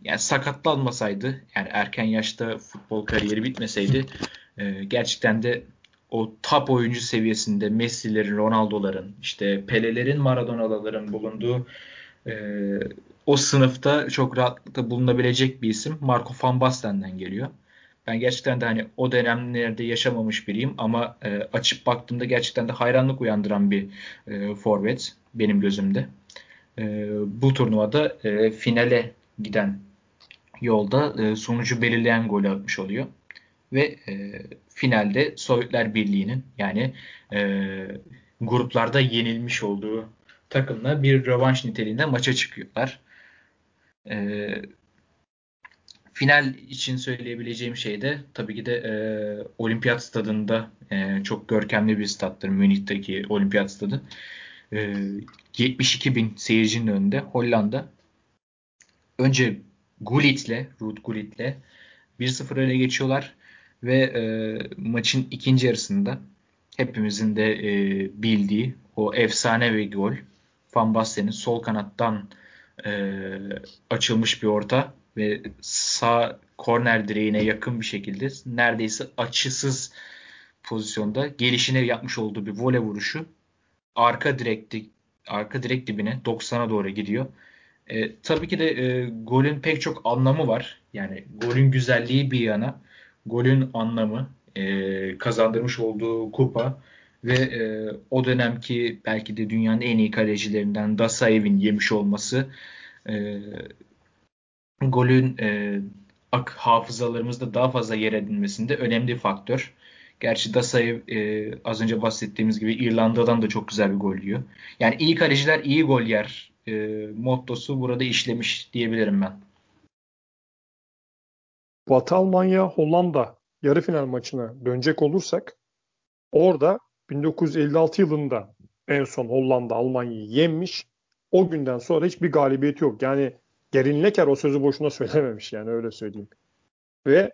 yani sakatlanmasaydı yani erken yaşta futbol kariyeri bitmeseydi e, gerçekten de o top oyuncu seviyesinde Messi'lerin, Ronaldo'ların, işte Pele'lerin, Maradona'ların bulunduğu e, o sınıfta çok rahatlıkla bulunabilecek bir isim Marco van Basten'den geliyor. Ben gerçekten de hani o dönemlerde yaşamamış biriyim ama e, açıp baktığımda gerçekten de hayranlık uyandıran bir e, forvet benim gözümde. E, bu turnuvada e, finale giden yolda e, sonucu belirleyen golü atmış oluyor. Ve e, finalde Sovyetler Birliği'nin yani e, gruplarda yenilmiş olduğu takımla bir rövanş niteliğinde maça çıkıyorlar. E, final için söyleyebileceğim şey de tabii ki de e, olimpiyat stadında e, çok görkemli bir stattır Münih'teki olimpiyat stadı. E, 72 bin seyircinin önünde Hollanda önce Gullit'le, Ruud Gullit'le 1-0 öne geçiyorlar ve e, maçın ikinci yarısında hepimizin de e, bildiği o efsane bir gol Van Basten'in sol kanattan e, açılmış bir orta ve sağ korner direğine yakın bir şekilde neredeyse açısız pozisyonda gelişine yapmış olduğu bir vole vuruşu arka direkti arka direk dibine 90'a doğru gidiyor. E, tabii ki de e, golün pek çok anlamı var. Yani golün güzelliği bir yana, golün anlamı, e, kazandırmış olduğu kupa ve e, o dönemki belki de dünyanın en iyi kalecilerinden Dasayev'in yemiş olması e, golün e, ak hafızalarımızda daha fazla yer edinmesinde önemli faktör. Gerçi Dasayev e, az önce bahsettiğimiz gibi İrlanda'dan da çok güzel bir gol yiyor. Yani iyi kaleciler iyi gol yer e, mottosu burada işlemiş diyebilirim ben. Batı Almanya Hollanda yarı final maçına dönecek olursak orada 1956 yılında en son Hollanda Almanya'yı yenmiş. O günden sonra hiçbir galibiyet yok. Yani Gerin Leker o sözü boşuna söylememiş yani öyle söyleyeyim. Ve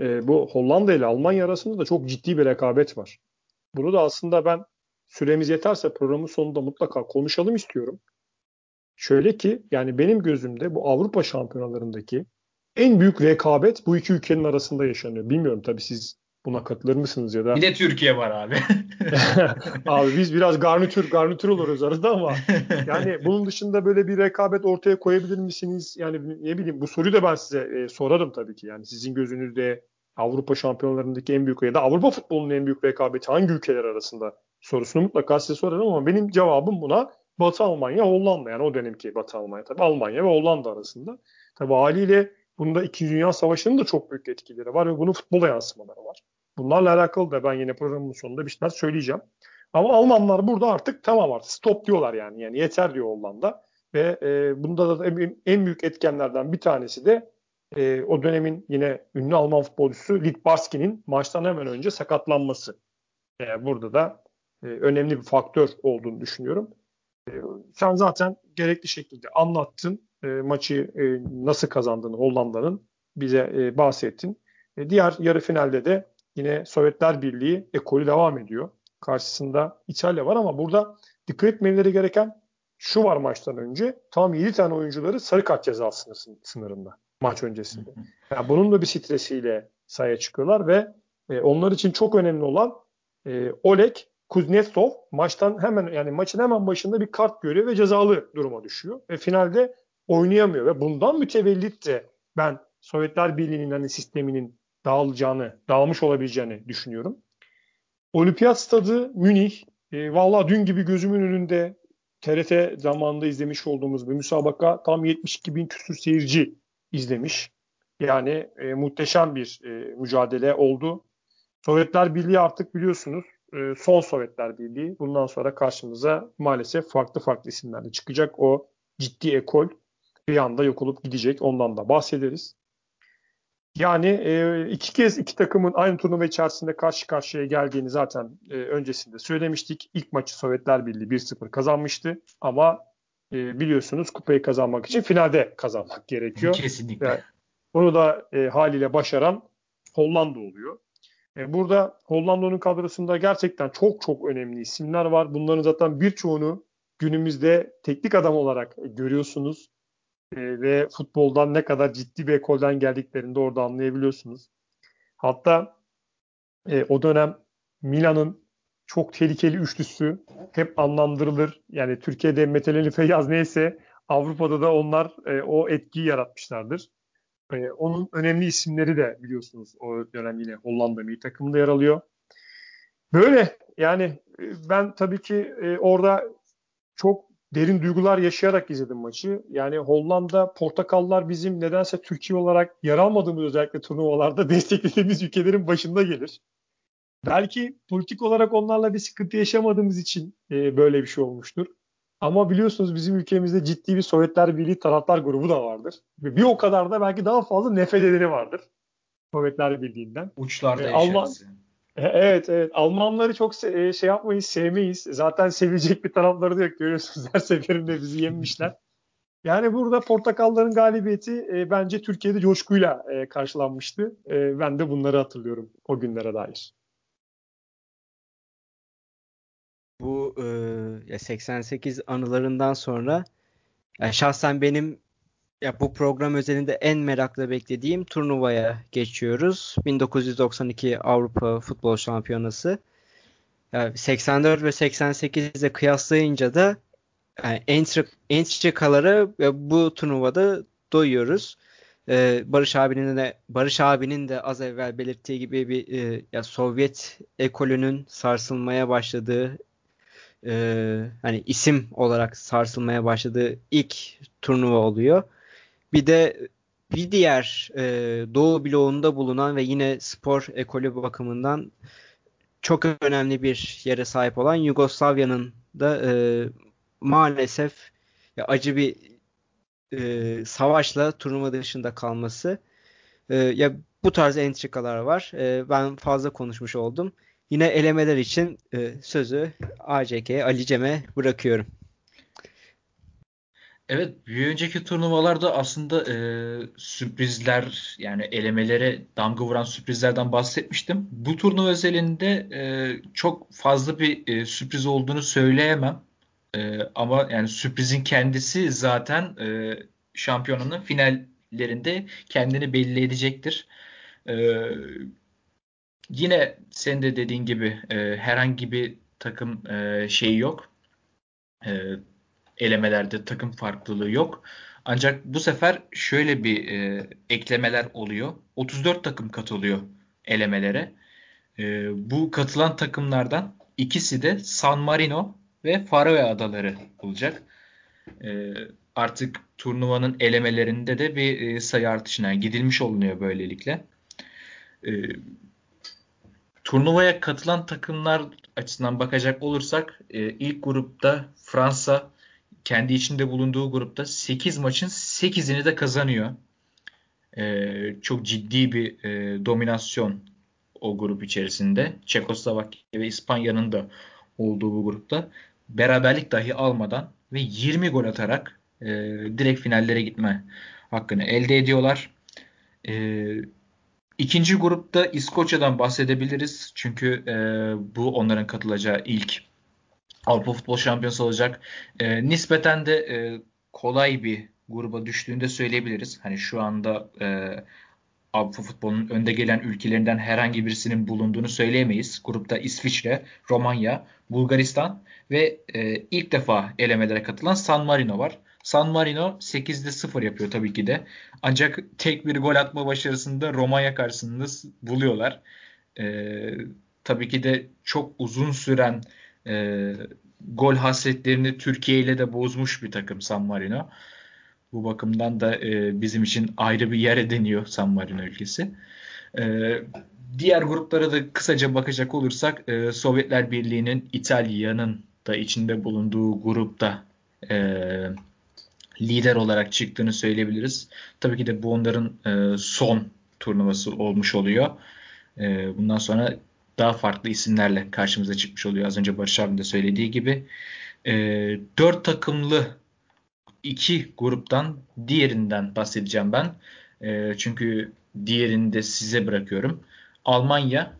e, bu Hollanda ile Almanya arasında da çok ciddi bir rekabet var. Bunu da aslında ben süremiz yeterse programın sonunda mutlaka konuşalım istiyorum. Şöyle ki yani benim gözümde bu Avrupa şampiyonalarındaki en büyük rekabet bu iki ülkenin arasında yaşanıyor. Bilmiyorum tabii siz buna katılır mısınız ya da? Bir de Türkiye var abi. abi biz biraz garnitür garnitür oluruz arada ama yani bunun dışında böyle bir rekabet ortaya koyabilir misiniz? Yani ne bileyim bu soruyu da ben size e, sorarım tabii ki. Yani sizin gözünüzde Avrupa şampiyonlarındaki en büyük ya da Avrupa futbolunun en büyük rekabeti hangi ülkeler arasında sorusunu mutlaka size sorarım ama benim cevabım buna Batı Almanya, Hollanda yani o dönemki Batı Almanya tabii Almanya ve Hollanda arasında. Tabii haliyle bunda İkinci Dünya Savaşı'nın da çok büyük etkileri var ve bunun futbola yansımaları var. Bunlarla alakalı da ben yine programın sonunda bir şeyler söyleyeceğim. Ama Almanlar burada artık tamam artık stop diyorlar yani. Yani yeter diyor Hollanda. Ve e, bunda da en, en büyük etkenlerden bir tanesi de e, o dönemin yine ünlü Alman futbolcusu Litbarski'nin maçtan hemen önce sakatlanması. E, burada da e, önemli bir faktör olduğunu düşünüyorum. E, sen zaten gerekli şekilde anlattın e, maçı e, nasıl kazandığını Hollanda'nın bize e, bahsettin. E, diğer yarı finalde de yine Sovyetler Birliği ekolü devam ediyor. Karşısında İtalya var ama burada dikkat etmeleri gereken şu var maçtan önce. Tam 7 tane oyuncuları sarı kart cezası sınırında maç öncesinde. Yani bunun da bir stresiyle sahaya çıkıyorlar ve e, onlar için çok önemli olan e, Oleg Kuznetsov maçtan hemen yani maçın hemen başında bir kart görüyor ve cezalı duruma düşüyor. Ve finalde oynayamıyor ve bundan mütevellit de ben Sovyetler Birliği'nin hani sisteminin dağılacağını, dağılmış olabileceğini düşünüyorum. Olimpiyat stadı Münih. E, Valla dün gibi gözümün önünde TRT zamanında izlemiş olduğumuz bir müsabaka tam 72 bin küsur seyirci izlemiş. Yani e, muhteşem bir e, mücadele oldu. Sovyetler Birliği artık biliyorsunuz e, son Sovyetler Birliği. Bundan sonra karşımıza maalesef farklı farklı isimlerle çıkacak. O ciddi ekol bir anda yok olup gidecek. Ondan da bahsederiz. Yani e, iki kez iki takımın aynı turnuva içerisinde karşı karşıya geldiğini zaten e, öncesinde söylemiştik. İlk maçı Sovyetler Birliği 1-0 kazanmıştı ama e, biliyorsunuz kupayı kazanmak için finalde kazanmak gerekiyor. Kesinlikle. Yani, bunu da e, haliyle başaran Hollanda oluyor. E, burada Hollanda'nın kadrosunda gerçekten çok çok önemli isimler var. Bunların zaten birçoğunu günümüzde teknik adam olarak görüyorsunuz e, ve futboldan ne kadar ciddi bir ekolden geldiklerini de orada anlayabiliyorsunuz. Hatta e, o dönem Milan'ın çok tehlikeli üçlüsü hep anlamdırılır. Yani Türkiye'de Meteleli Feyyaz neyse Avrupa'da da onlar e, o etkiyi yaratmışlardır. E, onun önemli isimleri de biliyorsunuz o dönem yine Hollanda milli takımında yer alıyor. Böyle yani e, ben tabii ki e, orada çok derin duygular yaşayarak izledim maçı. Yani Hollanda, Portakallar bizim nedense Türkiye olarak yer almadığımız özellikle turnuvalarda desteklediğimiz ülkelerin başında gelir. Belki politik olarak onlarla bir sıkıntı yaşamadığımız için e, böyle bir şey olmuştur. Ama biliyorsunuz bizim ülkemizde ciddi bir Sovyetler Birliği taraftar grubu da vardır. Ve bir o kadar da belki daha fazla nefret edeni vardır. Sovyetler Birliği'nden. Uçlarda ee, Alman, e, Evet evet Almanları çok se- e, şey yapmayız sevmeyiz. Zaten sevecek bir tarafları da yok görüyorsunuz her seferinde bizi yemişler. Yani burada portakalların galibiyeti e, bence Türkiye'de coşkuyla e, karşılanmıştı. E, ben de bunları hatırlıyorum o günlere dair. Bu e, 88 anılarından sonra yani şahsen benim ya bu program özelinde en merakla beklediğim turnuvaya geçiyoruz. 1992 Avrupa Futbol Şampiyonası. Yani 84 ve 88'e kıyaslayınca da yani entrikalara bu turnuvada doyuyoruz. Ee, Barış abinin de Barış abinin de az evvel belirttiği gibi bir e, ya Sovyet ekolünün sarsılmaya başladığı e, hani isim olarak sarsılmaya başladığı ilk turnuva oluyor. Bir de bir diğer e, Doğu bloğunda bulunan ve yine spor ekolü bakımından çok önemli bir yere sahip olan Yugoslavya'nın da e, maalesef ya, acı bir e, savaşla turnuva dışında kalması. E, ya bu tarz entrikalar var. E, ben fazla konuşmuş oldum. Yine elemeler için e, sözü ACK Ali Cem'e bırakıyorum. Evet, bir önceki turnuvalarda aslında e, sürprizler yani elemelere damga vuran sürprizlerden bahsetmiştim. Bu turnuva özelinde e, çok fazla bir e, sürpriz olduğunu söyleyemem. E, ama yani sürprizin kendisi zaten e, şampiyonanın finallerinde kendini belli edecektir. E, Yine sen de dediğin gibi e, herhangi bir takım e, şeyi yok. E, elemelerde takım farklılığı yok. Ancak bu sefer şöyle bir e, eklemeler oluyor. 34 takım katılıyor elemelere. E, bu katılan takımlardan ikisi de San Marino ve Faroe Adaları olacak. E, artık turnuvanın elemelerinde de bir e, sayı artışına gidilmiş olunuyor böylelikle. E, turnuvaya katılan takımlar açısından bakacak olursak e, ilk grupta Fransa kendi içinde bulunduğu grupta 8 maçın 8'ini de kazanıyor. E, çok ciddi bir e, dominasyon o grup içerisinde. Çekoslovakya ve İspanya'nın da olduğu bu grupta beraberlik dahi almadan ve 20 gol atarak e, direkt finallere gitme hakkını elde ediyorlar. E, ikinci grupta İskoçya'dan bahsedebiliriz. Çünkü e, bu onların katılacağı ilk Avrupa Futbol Şampiyonası olacak. E, nispeten de e, kolay bir gruba düştüğünde söyleyebiliriz. Hani şu anda e, Avrupa futbolunun önde gelen ülkelerinden herhangi birisinin bulunduğunu söyleyemeyiz. Grupta İsviçre, Romanya, Bulgaristan ve e, ilk defa elemelere katılan San Marino var. San Marino 8'de 0 yapıyor tabii ki de. Ancak tek bir gol atma başarısında Romanya karşısında buluyorlar. E, tabii ki de çok uzun süren e, gol hasretlerini Türkiye ile de bozmuş bir takım San Marino. Bu bakımdan da e, bizim için ayrı bir yer ediniyor San Marino ülkesi. E, diğer gruplara da kısaca bakacak olursak e, Sovyetler Birliği'nin İtalya'nın da içinde bulunduğu grupta e, lider olarak çıktığını söyleyebiliriz. Tabii ki de bu onların e, son turnuvası olmuş oluyor. E, bundan sonra daha farklı isimlerle karşımıza çıkmış oluyor. Az önce Barış abim de söylediği gibi. E, dört takımlı iki gruptan diğerinden bahsedeceğim ben. E, çünkü diğerini de size bırakıyorum. Almanya,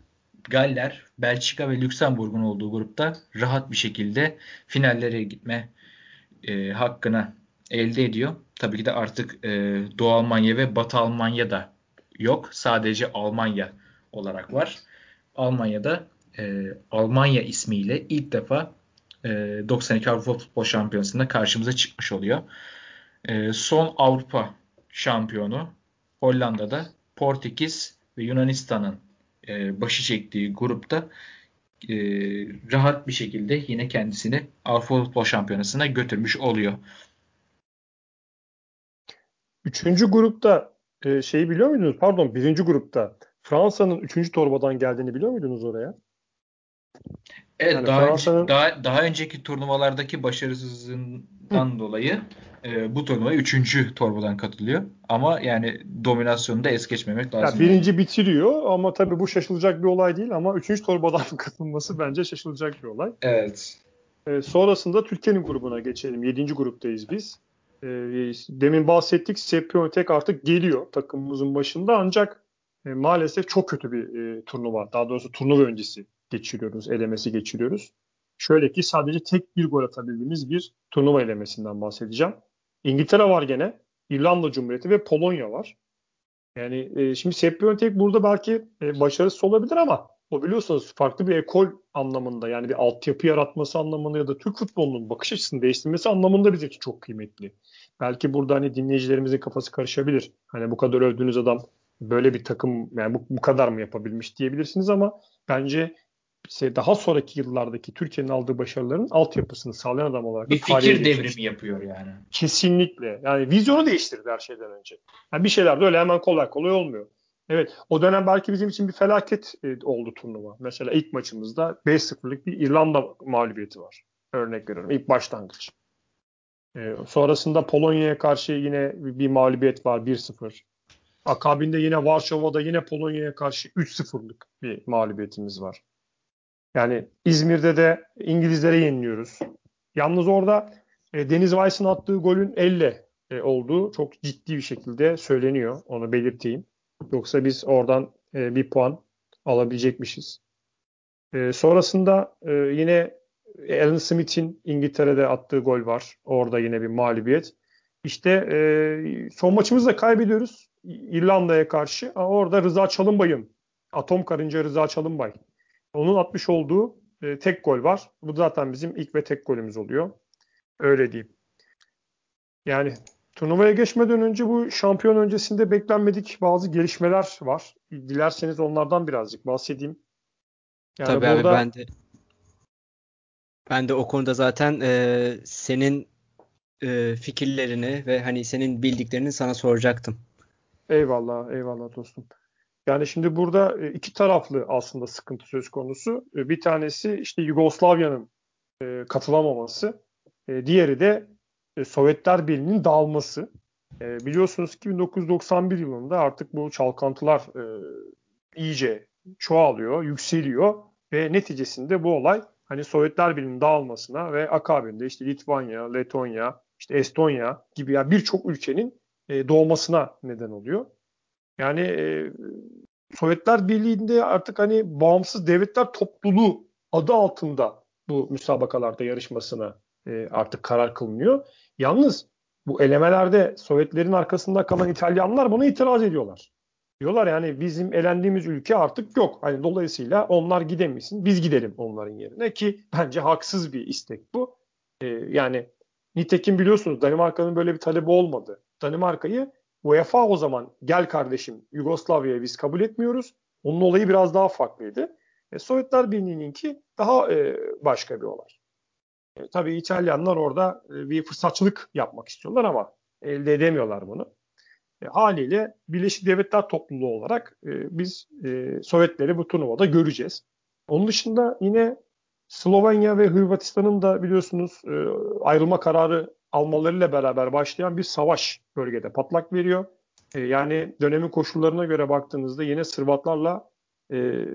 Galler, Belçika ve Lüksemburg'un olduğu grupta rahat bir şekilde finallere gitme e, hakkına elde ediyor. Tabii ki de artık e, Doğu Almanya ve Batı Almanya da yok. Sadece Almanya olarak var. Almanya'da e, Almanya ismiyle ilk defa e, 92 Avrupa Futbol Şampiyonası'nda karşımıza çıkmış oluyor. E, son Avrupa şampiyonu Hollanda'da Portekiz ve Yunanistan'ın e, başı çektiği grupta e, rahat bir şekilde yine kendisini Avrupa Futbol Şampiyonası'na götürmüş oluyor. Üçüncü grupta e, şeyi biliyor muydunuz? Pardon birinci grupta Fransa'nın üçüncü torbadan geldiğini biliyor muydunuz oraya? Evet yani daha, Fransa'nın... daha, daha önceki turnuvalardaki başarısızlığından Hı. dolayı e, bu turnuvaya üçüncü torbadan katılıyor. Ama yani dominasyonu da es geçmemek lazım. Ya birinci bitiriyor ama tabii bu şaşılacak bir olay değil ama üçüncü torbadan katılması bence şaşılacak bir olay. Evet. E, sonrasında Türkiye'nin grubuna geçelim. Yedinci gruptayız biz. E, demin bahsettik Sepiontek artık geliyor takımımızın başında ancak e, maalesef çok kötü bir e, turnuva. Daha doğrusu turnuva öncesi geçiriyoruz, elemesi geçiriyoruz. Şöyle ki sadece tek bir gol atabildiğimiz bir turnuva elemesinden bahsedeceğim. İngiltere var gene, İrlanda Cumhuriyeti ve Polonya var. Yani e, şimdi Sepp Piontek burada belki e, başarısız olabilir ama o biliyorsunuz farklı bir ekol anlamında yani bir altyapı yaratması anlamında ya da Türk futbolunun bakış açısını değiştirmesi anlamında bize çok kıymetli. Belki burada hani dinleyicilerimizin kafası karışabilir. Hani bu kadar övdüğünüz adam böyle bir takım yani bu, bu kadar mı yapabilmiş diyebilirsiniz ama bence daha sonraki yıllardaki Türkiye'nin aldığı başarıların altyapısını sağlayan adam olarak bir fikir devrimi yapıyor yani. Kesinlikle. Yani vizyonu değiştirdi her şeyden önce. Yani bir şeyler de öyle hemen kolay kolay olmuyor. Evet o dönem belki bizim için bir felaket e, oldu turnuva. Mesela ilk maçımızda 5-0'lık bir İrlanda mağlubiyeti var. Örnek veriyorum. ilk başlangıç. Ee, sonrasında Polonya'ya karşı yine bir mağlubiyet var 1-0. Akabinde yine Varşova'da yine Polonya'ya karşı 3-0'lık bir mağlubiyetimiz var. Yani İzmir'de de İngilizlere yeniliyoruz. Yalnız orada e, Deniz Weiss'in attığı golün elle e, olduğu çok ciddi bir şekilde söyleniyor. Onu belirteyim. Yoksa biz oradan e, bir puan alabilecekmişiz. E, sonrasında e, yine Alan Smith'in İngiltere'de attığı gol var. Orada yine bir mağlubiyet. İşte e, son maçımızda kaybediyoruz İrlanda'ya karşı. Orada Rıza Çalınbay'ın Atom Karınca Rıza Çalınbay. Onun atmış olduğu e, tek gol var. Bu zaten bizim ilk ve tek golümüz oluyor. Öyle diyeyim. Yani turnuvaya geçmeden önce bu şampiyon öncesinde beklenmedik bazı gelişmeler var. Dilerseniz onlardan birazcık bahsedeyim. Yani Tabii burada... abi ben de ben de o konuda zaten e, senin e, fikirlerini ve hani senin bildiklerini sana soracaktım. Eyvallah, eyvallah dostum. Yani şimdi burada e, iki taraflı aslında sıkıntı söz konusu. E, bir tanesi işte Yugoslavya'nın e, katılamaması. Diğeri de Sovyetler Birliği'nin dağılması. Biliyorsunuz ki 1991 yılında artık bu çalkantılar iyice çoğalıyor, yükseliyor ve neticesinde bu olay hani Sovyetler Birliği'nin dağılmasına ve akabinde işte Litvanya, Letonya, işte Estonya gibi yani birçok ülkenin doğmasına neden oluyor. Yani e, Sovyetler Birliği'nde artık hani bağımsız devletler topluluğu adı altında bu müsabakalarda yarışmasına e, artık karar kılınıyor. Yalnız bu elemelerde Sovyetlerin arkasında kalan İtalyanlar buna itiraz ediyorlar. Diyorlar yani bizim elendiğimiz ülke artık yok. Hani dolayısıyla onlar gidemesin, biz gidelim onların yerine ki bence haksız bir istek bu. Ee, yani nitekim biliyorsunuz Danimarka'nın böyle bir talebi olmadı. Danimarka'yı UEFA o zaman gel kardeşim Yugoslavya'yı biz kabul etmiyoruz. Onun olayı biraz daha farklıydı. E, Sovyetler Birliği'ninki daha e, başka bir olay. E, tabii İtalyanlar orada e, bir fırsatçılık yapmak istiyorlar ama elde edemiyorlar bunu. E, haliyle Birleşik Devletler Topluluğu olarak e, biz e, Sovyetleri bu turnuvada göreceğiz. Onun dışında yine Slovenya ve Hırvatistan'ın da biliyorsunuz e, ayrılma kararı almalarıyla beraber başlayan bir savaş bölgede patlak veriyor. E, yani dönemin koşullarına göre baktığınızda yine Sırplarla e,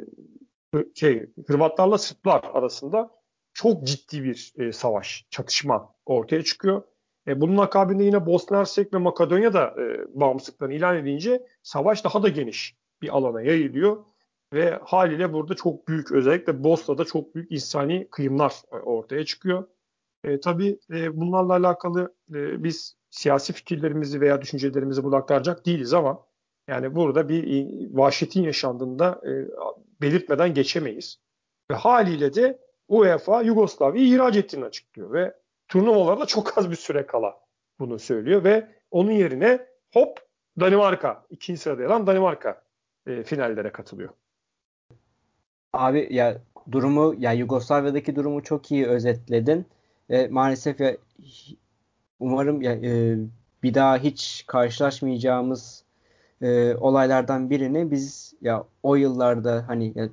şey Hırvatlarla Sırplar arasında çok ciddi bir e, savaş, çatışma ortaya çıkıyor. E, bunun akabinde yine Bosna Hersek ve Makedonya da e, bağımsızlıklarını ilan edince savaş daha da geniş bir alana yayılıyor. Ve haliyle burada çok büyük özellikle Bosna'da çok büyük insani kıyımlar e, ortaya çıkıyor. E, tabii e, bunlarla alakalı e, biz siyasi fikirlerimizi veya düşüncelerimizi burada aktaracak değiliz ama yani burada bir vahşetin yaşandığında e, belirtmeden geçemeyiz. Ve haliyle de UEFA Yugoslavya'yı ihraç ettiğini açıklıyor ve turnuvalarda çok az bir süre kala bunu söylüyor ve onun yerine hop Danimarka ikinci sırada yer alan Danimarka e, finallere katılıyor. Abi ya durumu ya Yugoslavya'daki durumu çok iyi özetledin. E, maalesef ya umarım ya, e, bir daha hiç karşılaşmayacağımız e, olaylardan birini biz ya o yıllarda hani ya,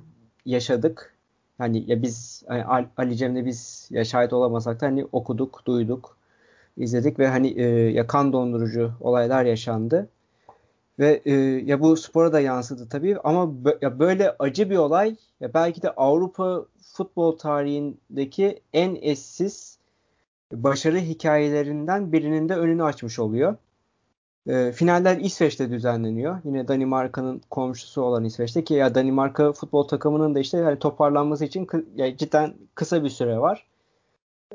yaşadık. Hani ya biz hani, Ali Cem'le biz ya şahit olamasak da hani okuduk, duyduk, izledik ve hani e, ya kan dondurucu olaylar yaşandı. Ve e, ya bu spora da yansıdı tabii ama ya böyle acı bir olay ya belki de Avrupa futbol tarihindeki en eşsiz başarı hikayelerinden birinin de önünü açmış oluyor. E, finaller İsveç'te düzenleniyor. Yine Danimarka'nın komşusu olan İsveç'te ki ya Danimarka futbol takımının da işte yani toparlanması için ya cidden kısa bir süre var.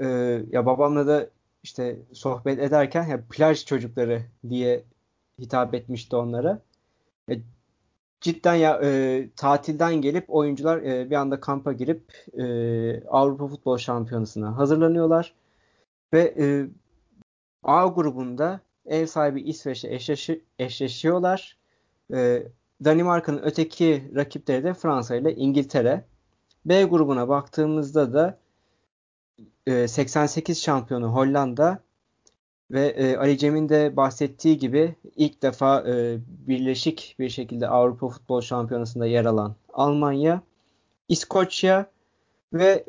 E, ya babamla da işte sohbet ederken ya plaj çocukları diye hitap etmişti onlara. E, cidden ya e, tatilden gelip oyuncular e, bir anda kampa girip e, Avrupa Futbol Şampiyonası'na hazırlanıyorlar. Ve e, A grubunda ev sahibi İsveç'le eşleşi, eşleşiyorlar. E, Danimarka'nın öteki rakipleri de Fransa ile İngiltere. B grubuna baktığımızda da e, 88 şampiyonu Hollanda ve e, Ali Cem'in de bahsettiği gibi ilk defa e, birleşik bir şekilde Avrupa Futbol Şampiyonası'nda yer alan Almanya, İskoçya ve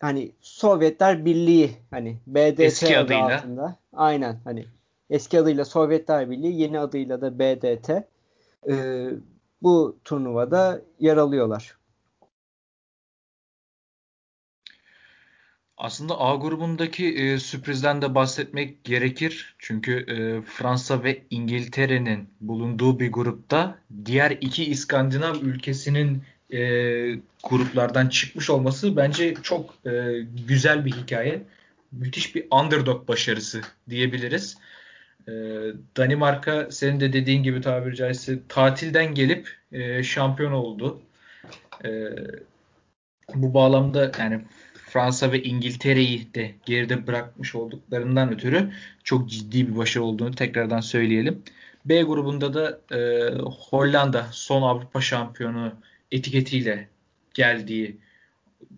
hani Sovyetler Birliği hani BDT eski adı adıyla. altında. Aynen hani eski adıyla Sovyetler Birliği, yeni adıyla da BDT e, bu turnuvada yer alıyorlar. Aslında A grubundaki e, sürprizden de bahsetmek gerekir. Çünkü e, Fransa ve İngiltere'nin bulunduğu bir grupta diğer iki İskandinav ülkesinin e, gruplardan çıkmış olması bence çok e, güzel bir hikaye. Müthiş bir underdog başarısı diyebiliriz. E, Danimarka senin de dediğin gibi tabiri caizse tatilden gelip e, şampiyon oldu. E, bu bağlamda yani Fransa ve İngiltere'yi de geride bırakmış olduklarından ötürü çok ciddi bir başarı olduğunu tekrardan söyleyelim. B grubunda da e, Hollanda son Avrupa şampiyonu etiketiyle geldiği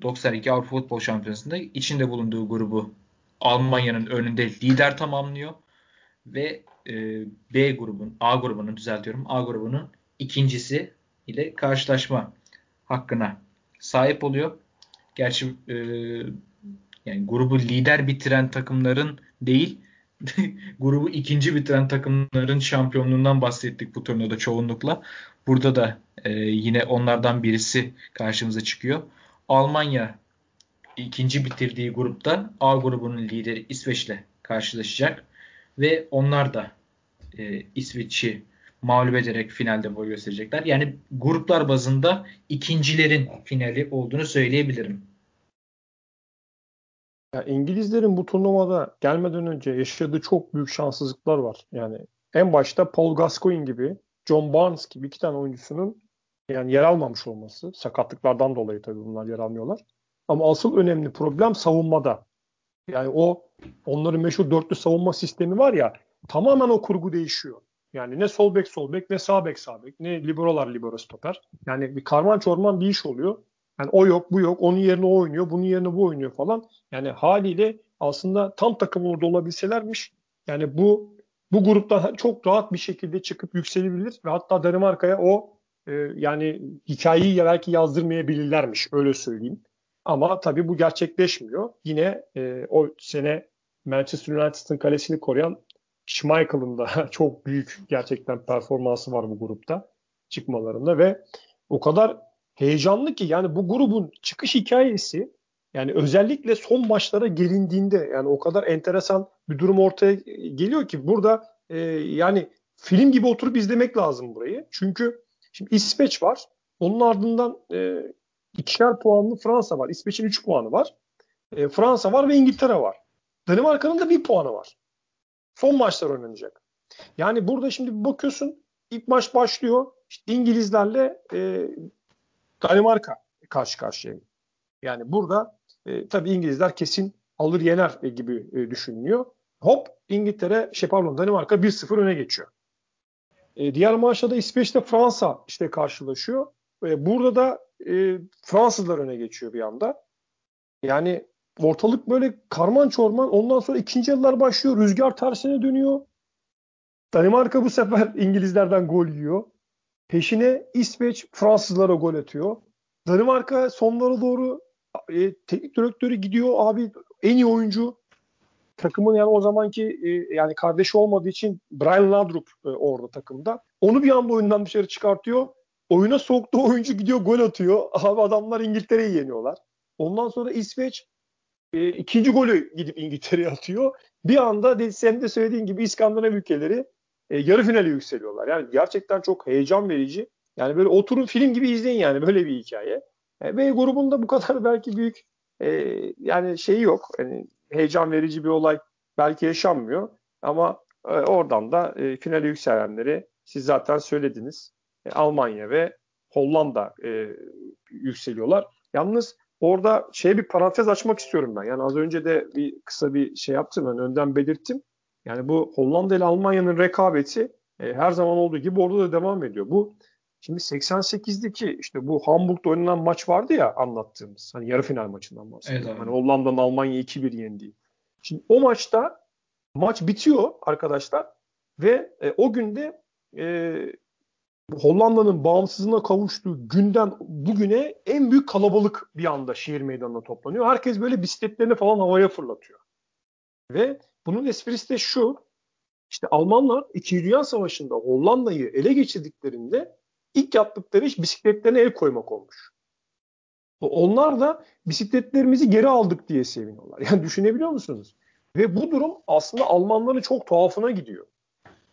92 Avrupa Futbol Şampiyonası'nda içinde bulunduğu grubu Almanya'nın önünde lider tamamlıyor ve e, B grubun A grubunu düzeltiyorum. A grubunun ikincisi ile karşılaşma hakkına sahip oluyor. Gerçi e, yani grubu lider bitiren takımların değil grubu ikinci bitiren takımların şampiyonluğundan bahsettik bu turnuvada çoğunlukla. Burada da e, yine onlardan birisi karşımıza çıkıyor. Almanya ikinci bitirdiği grupta A grubunun lideri İsveç'le karşılaşacak ve onlar da e, İsveç'i mağlup ederek finalde boy gösterecekler. Yani gruplar bazında ikincilerin finali olduğunu söyleyebilirim. Ya İngilizlerin bu turnuvada gelmeden önce yaşadığı çok büyük şanssızlıklar var. Yani en başta Paul Gascoigne gibi, John Barnes gibi iki tane oyuncusunun yani yer almamış olması. Sakatlıklardan dolayı tabii bunlar yer almıyorlar. Ama asıl önemli problem savunmada. Yani o onların meşhur dörtlü savunma sistemi var ya tamamen o kurgu değişiyor. Yani ne sol bek sol bek ne sağ bek sağ bek ne liberolar libero stoper. Yani bir karman çorman bir iş oluyor. Yani o yok bu yok onun yerine o oynuyor bunun yerine bu oynuyor falan. Yani haliyle aslında tam takım orada olabilselermiş. Yani bu bu gruptan çok rahat bir şekilde çıkıp yükselebilir ve hatta Danimarka'ya o e, yani hikayeyi belki yazdırmayabilirlermiş öyle söyleyeyim. Ama tabii bu gerçekleşmiyor. Yine e, o sene Manchester United'ın kalesini koruyan Schmeichel'ın da çok büyük gerçekten performansı var bu grupta çıkmalarında ve o kadar heyecanlı ki yani bu grubun çıkış hikayesi yani özellikle son maçlara gelindiğinde yani o kadar enteresan bir durum ortaya geliyor ki burada e, yani film gibi oturup izlemek lazım burayı. Çünkü şimdi İsveç var. Onun ardından e, ikişer puanlı Fransa var. İsveç'in 3 puanı var. E, Fransa var ve İngiltere var. Danimarka'nın da bir puanı var. Son maçlar oynanacak. Yani burada şimdi bakıyorsun ilk maç başlıyor. İşte İngilizlerle e, Danimarka karşı karşıya. Yani burada e, tabii İngilizler kesin alır yener e, gibi e, düşünülüyor. Hop İngiltere, şey pardon Danimarka 1-0 öne geçiyor. E, diğer maçta da İsveç'te Fransa işte karşılaşıyor. E, burada da e, Fransızlar öne geçiyor bir anda. Yani ortalık böyle karman çorman. Ondan sonra ikinci yıllar başlıyor. Rüzgar tersine dönüyor. Danimarka bu sefer İngilizlerden gol yiyor. Peşine İsveç Fransızlara gol atıyor. Danimarka sonlara doğru e, teknik direktörü gidiyor abi en iyi oyuncu takımın yani o zamanki e, yani kardeşi olmadığı için Brian Laudrup e, orada takımda. Onu bir anda oyundan dışarı çıkartıyor. Oyuna soktuğu oyuncu gidiyor gol atıyor. Abi adamlar İngiltere'yi yeniyorlar. Ondan sonra İsveç e, ikinci golü gidip İngiltere'ye atıyor. Bir anda sen de söylediğin gibi İskandinav ülkeleri e, yarı finale yükseliyorlar. Yani gerçekten çok heyecan verici. Yani böyle oturun film gibi izleyin yani böyle bir hikaye. E, B grubunda bu kadar belki büyük e, yani şeyi yok. Yani heyecan verici bir olay belki yaşanmıyor. Ama e, oradan da e, finale yükselenleri siz zaten söylediniz. E, Almanya ve Hollanda e, yükseliyorlar. Yalnız orada şey bir parantez açmak istiyorum ben. Yani az önce de bir kısa bir şey yaptım ben önden belirttim. Yani bu Hollanda ile Almanya'nın rekabeti e, her zaman olduğu gibi orada da devam ediyor. Bu şimdi 88'deki işte bu Hamburg'da oynanan maç vardı ya anlattığımız. Hani yarı final maçından bahsediyorum. Evet, hani Hollanda'nın Almanya 2-1 yendiği. Şimdi o maçta maç bitiyor arkadaşlar ve e, o günde e, Hollanda'nın bağımsızlığına kavuştuğu günden bugüne en büyük kalabalık bir anda şehir meydanına toplanıyor. Herkes böyle bisikletlerini falan havaya fırlatıyor. Ve bunun esprisi de şu. İşte Almanlar 2. Dünya Savaşı'nda Hollanda'yı ele geçirdiklerinde ilk yaptıkları iş bisikletlerine el koymak olmuş. Onlar da bisikletlerimizi geri aldık diye seviniyorlar. Yani düşünebiliyor musunuz? Ve bu durum aslında Almanların çok tuhafına gidiyor.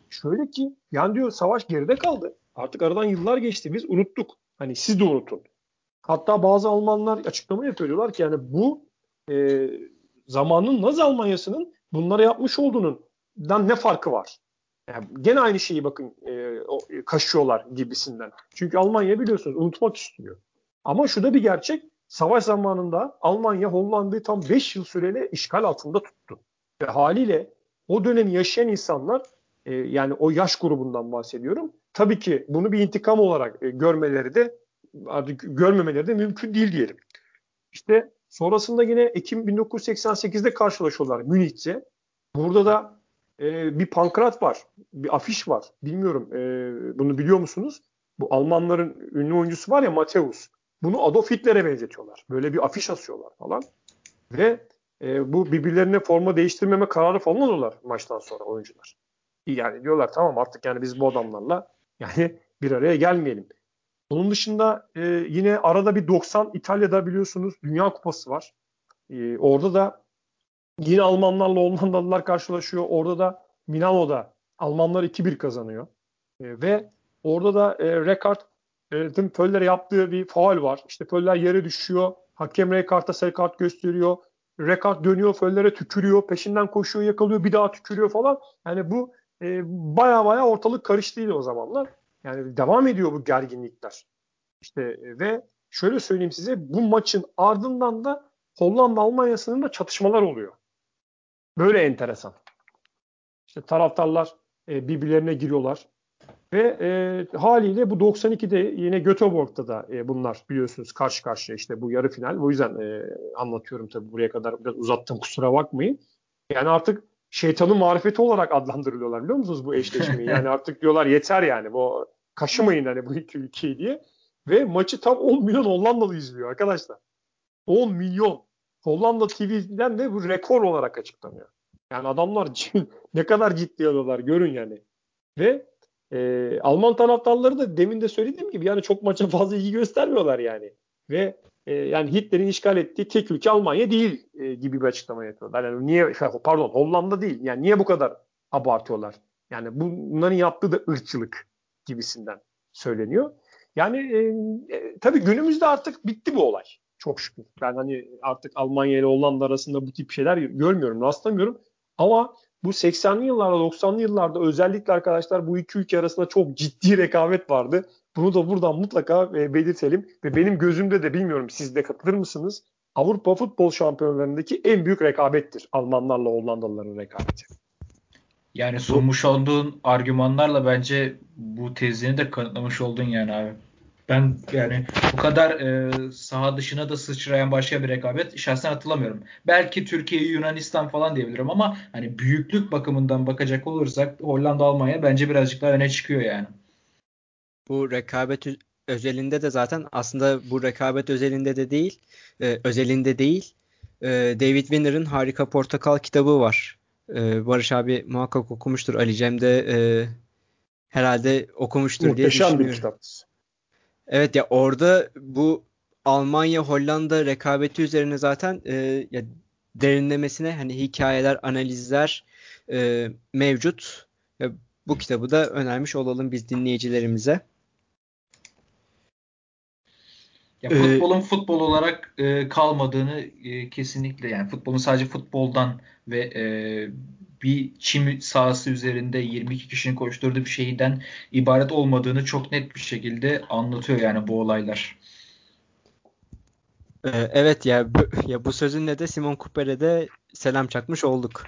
Şöyle ki yani diyor savaş geride kaldı. Artık aradan yıllar geçti. Biz unuttuk. Hani siz de unutun. Hatta bazı Almanlar açıklama yapıyorlar ki yani bu e, zamanın Nazi Almanyası'nın bunlara yapmış olduğunun ne farkı var? Yani gene aynı şeyi bakın e, o, kaşıyorlar gibisinden. Çünkü Almanya biliyorsunuz unutmak istiyor. Ama şu da bir gerçek. Savaş zamanında Almanya Hollanda'yı tam 5 yıl süreli işgal altında tuttu. Ve haliyle o dönemi yaşayan insanlar e, yani o yaş grubundan bahsediyorum. Tabii ki bunu bir intikam olarak e, görmeleri de artık görmemeleri de mümkün değil diyelim. İşte sonrasında yine Ekim 1988'de karşılaşıyorlar Münih'te. Burada da e, bir pankrat var, bir afiş var. Bilmiyorum e, bunu biliyor musunuz? Bu Almanların ünlü oyuncusu var ya Mateus. Bunu Adolf Hitler'e benzetiyorlar. Böyle bir afiş asıyorlar falan. Ve e, bu birbirlerine forma değiştirmeme kararı falan alıyorlar maçtan sonra oyuncular. Yani diyorlar tamam artık yani biz bu adamlarla yani bir araya gelmeyelim. Onun dışında e, yine arada bir 90 İtalya'da biliyorsunuz Dünya Kupası var. E, orada da yine Almanlarla Hollandalılar karşılaşıyor. Orada da Milano'da Almanlar 2-1 kazanıyor. E, ve orada da e, Rekard e, Pöller'e yaptığı bir faal var. İşte Pöller yere düşüyor. Hakem Rekard'a sarı kart gösteriyor. Rekard dönüyor Pöller'e tükürüyor. Peşinden koşuyor yakalıyor bir daha tükürüyor falan. Yani bu e, baya baya ortalık karıştıydı o zamanlar. Yani devam ediyor bu gerginlikler. İşte e, ve şöyle söyleyeyim size bu maçın ardından da Hollanda Almanya sınırında çatışmalar oluyor. Böyle enteresan. İşte taraftarlar e, birbirlerine giriyorlar. Ve e, haliyle bu 92'de yine Göteborg'da da e, bunlar biliyorsunuz karşı karşıya işte bu yarı final. O yüzden e, anlatıyorum tabii buraya kadar biraz uzattım kusura bakmayın. Yani artık şeytanın marifeti olarak adlandırılıyorlar biliyor musunuz bu eşleşmeyi? Yani artık diyorlar yeter yani bu kaşımayın hani bu iki ülkeyi diye. Ve maçı tam 10 milyon Hollandalı izliyor arkadaşlar. 10 milyon. Hollanda TV'den de bu rekor olarak açıklanıyor. Yani adamlar ne kadar ciddi alıyorlar görün yani. Ve e, Alman taraftarları da demin de söylediğim gibi yani çok maça fazla ilgi göstermiyorlar yani. Ve e, yani Hitler'in işgal ettiği tek ülke Almanya değil e, gibi bir açıklama yapıyorlar. Yani niye pardon Hollanda değil. Yani niye bu kadar abartıyorlar? Yani bunların yaptığı da ırkçılık gibisinden söyleniyor. Yani e, e, tabii günümüzde artık bitti bu olay. Çok şükür. Ben hani artık Almanya ile Hollanda arasında bu tip şeyler görmüyorum, rastlamıyorum. Ama bu 80'li yıllarda 90'lı yıllarda özellikle arkadaşlar bu iki ülke arasında çok ciddi rekabet vardı. Bunu da buradan mutlaka e, belirtelim ve benim gözümde de bilmiyorum siz de katılır mısınız? Avrupa futbol şampiyonlarındaki en büyük rekabettir Almanlarla Hollandalıların rekabeti. Yani sunmuş olduğun argümanlarla bence bu tezini de kanıtlamış oldun yani abi. Ben yani bu kadar e, saha dışına da sıçrayan başka bir rekabet şahsen hatırlamıyorum. Belki Türkiye, Yunanistan falan diyebilirim ama hani büyüklük bakımından bakacak olursak Hollanda, Almanya bence birazcık daha öne çıkıyor yani. Bu rekabet özelinde de zaten aslında bu rekabet özelinde de değil, e, özelinde değil. E, David Winner'ın Harika Portakal kitabı var. E, Barış abi muhakkak okumuştur. Ali Cem de e, herhalde okumuştur Muhteşem diye düşünüyorum. Muhteşem bir kitap. Evet ya orada bu Almanya Hollanda rekabeti üzerine zaten e, ya derinlemesine hani hikayeler, analizler e, mevcut. Ya, bu kitabı da önermiş olalım biz dinleyicilerimize. Ya futbolun ee, futbol olarak e, kalmadığını e, kesinlikle yani futbolun sadece futboldan ve e, bir çim sahası üzerinde 22 kişinin koşturduğu bir şeyden ibaret olmadığını çok net bir şekilde anlatıyor yani bu olaylar. Ee, evet ya bu, ya bu sözünle de Simon Cooper'e de selam çakmış olduk.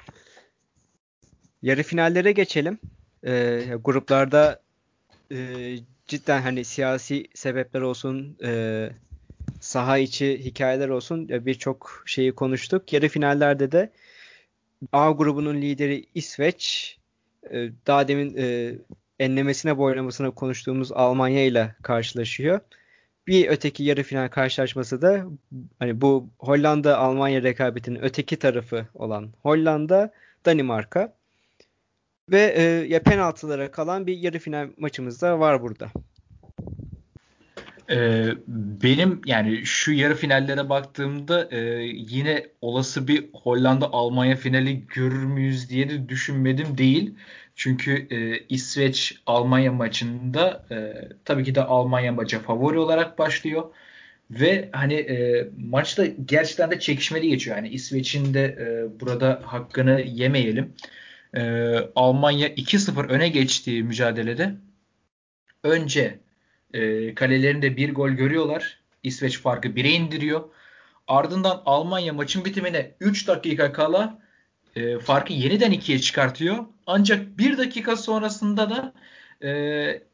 Yarı finallere geçelim. Ee, gruplarda e, cidden hani siyasi sebepler olsun, e, saha içi hikayeler olsun birçok şeyi konuştuk. Yarı finallerde de A grubunun lideri İsveç e, daha demin e, enlemesine boylamasına konuştuğumuz Almanya ile karşılaşıyor. Bir öteki yarı final karşılaşması da hani bu Hollanda Almanya rekabetinin öteki tarafı olan Hollanda Danimarka ve e, ya penaltılara kalan bir yarı final maçımız da var burada. Ee, benim yani şu yarı finallere baktığımda e, yine olası bir Hollanda-Almanya finali görür müyüz diye de düşünmedim değil. Çünkü e, İsveç-Almanya maçında e, tabii ki de Almanya maça favori olarak başlıyor. Ve hani e, maçta gerçekten de çekişmeli geçiyor. Yani İsveç'in de e, burada hakkını yemeyelim. E, Almanya 2-0 öne geçtiği mücadelede önce e, kalelerinde bir gol görüyorlar. İsveç farkı 1'e indiriyor. Ardından Almanya maçın bitimine 3 dakika kala e, farkı yeniden 2'ye çıkartıyor. Ancak 1 dakika sonrasında da e,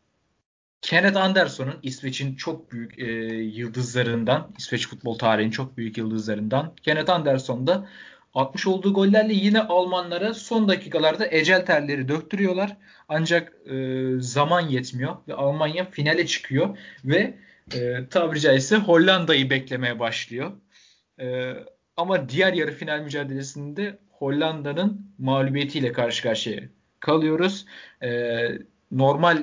Kenneth Anderson'un İsveç'in çok büyük e, yıldızlarından, İsveç futbol tarihinin çok büyük yıldızlarından Kenneth Anderson da atmış olduğu gollerle yine Almanlara son dakikalarda ecel terleri döktürüyorlar. Ancak e, zaman yetmiyor ve Almanya finale çıkıyor ve e, tabiri caizse Hollanda'yı beklemeye başlıyor. E, ama diğer yarı final mücadelesinde Hollanda'nın mağlubiyetiyle karşı karşıya kalıyoruz. E, normal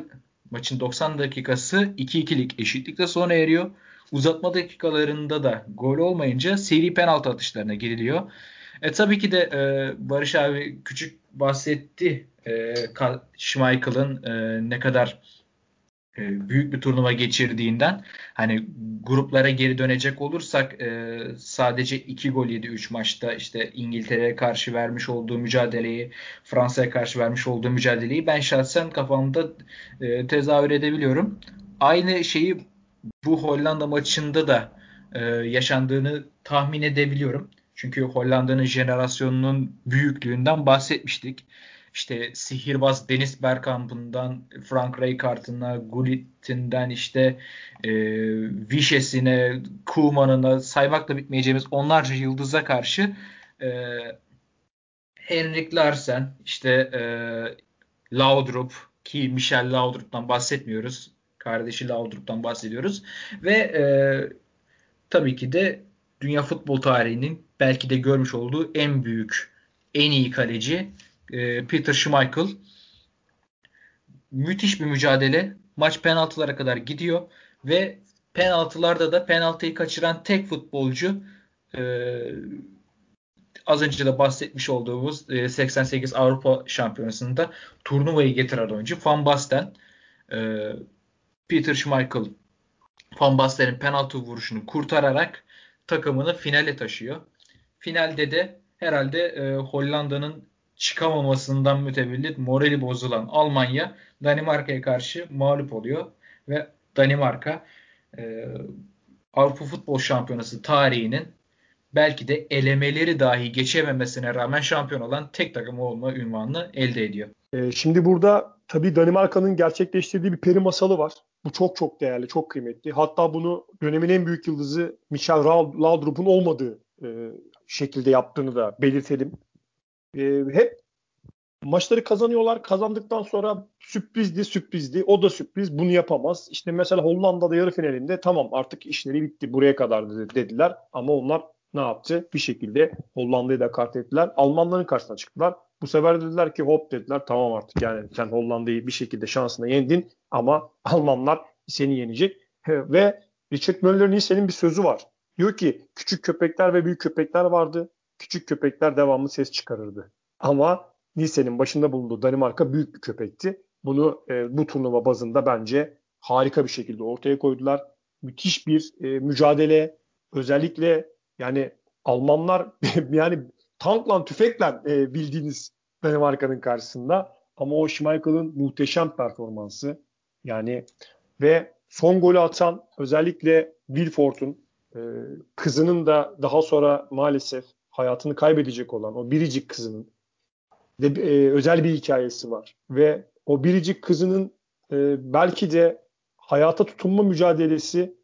maçın 90 dakikası 2-2'lik eşitlikle sona eriyor. Uzatma dakikalarında da gol olmayınca seri penaltı atışlarına giriliyor. E tabii ki de e, Barış abi küçük bahsetti e, Schmeichel'ın e, ne kadar e, büyük bir turnuva geçirdiğinden hani gruplara geri dönecek olursak e, sadece 2 gol yedi 3 maçta işte İngiltere'ye karşı vermiş olduğu mücadeleyi Fransa'ya karşı vermiş olduğu mücadeleyi ben şahsen kafamda e, tezahür edebiliyorum. Aynı şeyi bu Hollanda maçında da e, yaşandığını tahmin edebiliyorum. Çünkü Hollanda'nın jenerasyonunun büyüklüğünden bahsetmiştik. İşte sihirbaz Deniz Bergkamp'ından Frank Rijkaard'ına, Gullit'inden işte e, Vişes'ine, Kuman'ına saymakla bitmeyeceğimiz onlarca yıldıza karşı e, Henrik Larsen, işte e, Laudrup ki Michel Laudrup'tan bahsetmiyoruz. Kardeşi Laudrup'tan bahsediyoruz. Ve e, tabii ki de dünya futbol tarihinin belki de görmüş olduğu en büyük, en iyi kaleci e, Peter Schmeichel. Müthiş bir mücadele. Maç penaltılara kadar gidiyor ve penaltılarda da penaltıyı kaçıran tek futbolcu e, az önce de bahsetmiş olduğumuz e, 88 Avrupa Şampiyonası'nda turnuvayı getiren oyuncu Van Basten. E, Peter Schmeichel Van Basten'in penaltı vuruşunu kurtararak takımını finale taşıyor. Finalde de herhalde e, Hollanda'nın çıkamamasından mütevellit morali bozulan Almanya Danimarka'ya karşı mağlup oluyor ve Danimarka e, Avrupa Futbol Şampiyonası tarihinin belki de elemeleri dahi geçememesine rağmen şampiyon olan tek takım olma ünvanını elde ediyor. E, şimdi burada tabii Danimarka'nın gerçekleştirdiği bir peri masalı var. Bu çok çok değerli, çok kıymetli. Hatta bunu dönemin en büyük yıldızı Michel Laudrup'un olmadığı e, şekilde yaptığını da belirtelim. E, hep maçları kazanıyorlar. Kazandıktan sonra sürprizdi, sürprizdi. O da sürpriz. Bunu yapamaz. İşte mesela Hollanda'da yarı finalinde tamam artık işleri bitti. Buraya kadar dediler. Ama onlar ne yaptı? Bir şekilde Hollanda'yı da kart ettiler. Almanların karşısına çıktılar. Bu sefer dediler ki hop dediler tamam artık yani sen Hollanda'yı bir şekilde şansına yendin ama Almanlar seni yenecek. Ve Richard Möller'in senin bir sözü var. Diyor ki küçük köpekler ve büyük köpekler vardı. Küçük köpekler devamlı ses çıkarırdı. Ama Nielsen'in başında bulunduğu Danimarka büyük bir köpekti. Bunu e, bu turnuva bazında bence harika bir şekilde ortaya koydular. Müthiş bir e, mücadele. Özellikle yani Almanlar yani tankla tüfekle e, bildiğiniz Danimarka'nın karşısında ama o Schmeichel'ın muhteşem performansı yani ve son golü atan özellikle Wilfort'un e, kızının da daha sonra maalesef hayatını kaybedecek olan o biricik kızının ve e, özel bir hikayesi var ve o biricik kızının e, belki de hayata tutunma mücadelesi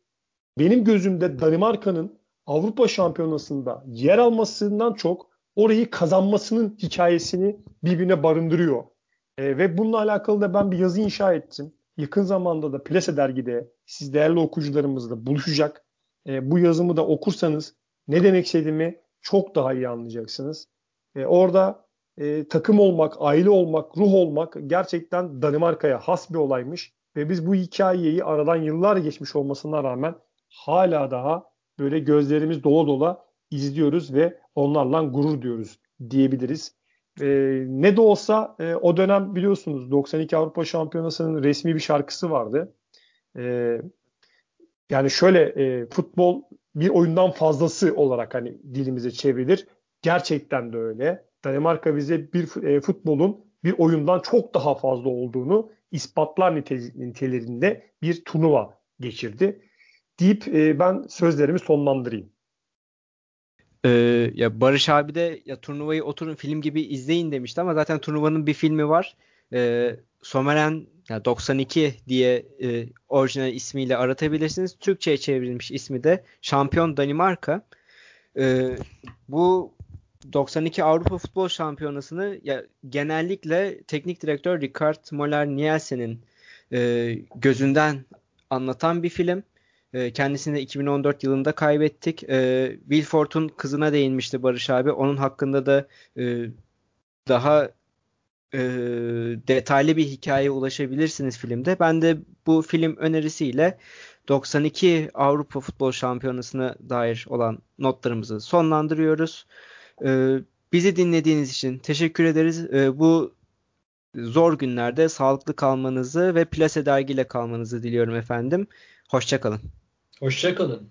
benim gözümde Danimarka'nın Avrupa Şampiyonası'nda yer almasından çok orayı kazanmasının hikayesini birbirine barındırıyor. E, ve bununla alakalı da ben bir yazı inşa ettim. Yakın zamanda da Plase dergide siz değerli okuyucularımızla buluşacak. E, bu yazımı da okursanız ne demek istediğimi çok daha iyi anlayacaksınız. E, orada e, takım olmak, aile olmak, ruh olmak gerçekten Danimarka'ya has bir olaymış. Ve biz bu hikayeyi aradan yıllar geçmiş olmasına rağmen hala daha böyle gözlerimiz dola dola izliyoruz ve onlarla gurur diyoruz diyebiliriz. E, ne de olsa e, o dönem biliyorsunuz 92 Avrupa Şampiyonası'nın resmi bir şarkısı vardı. E, yani şöyle e, futbol bir oyundan fazlası olarak hani dilimize çevrilir. Gerçekten de öyle. Danimarka bize bir e, futbolun bir oyundan çok daha fazla olduğunu ispatlar nitelerinde bir turnuva geçirdi. Deyip e, ben sözlerimi sonlandırayım. Ee, ya Barış abi de ya turnuvayı oturun film gibi izleyin demişti ama zaten turnuvanın bir filmi var. Ee, Someren ya 92 diye e, orijinal ismiyle aratabilirsiniz. Türkçe'ye çevrilmiş ismi de Şampiyon Danimarka. Ee, bu 92 Avrupa Futbol Şampiyonası'nı ya, genellikle teknik direktör Ricard Moller Nielsen'in e, gözünden anlatan bir film. E, kendisini 2014 yılında kaybettik. E, Wilfort'un kızına değinmişti Barış abi. Onun hakkında da e, daha e, detaylı bir hikayeye ulaşabilirsiniz filmde. Ben de bu film önerisiyle 92 Avrupa Futbol Şampiyonası'na dair olan notlarımızı sonlandırıyoruz. E, bizi dinlediğiniz için teşekkür ederiz. E, bu zor günlerde sağlıklı kalmanızı ve Plase dergiyle kalmanızı diliyorum efendim. Hoşçakalın. Hoşçakalın.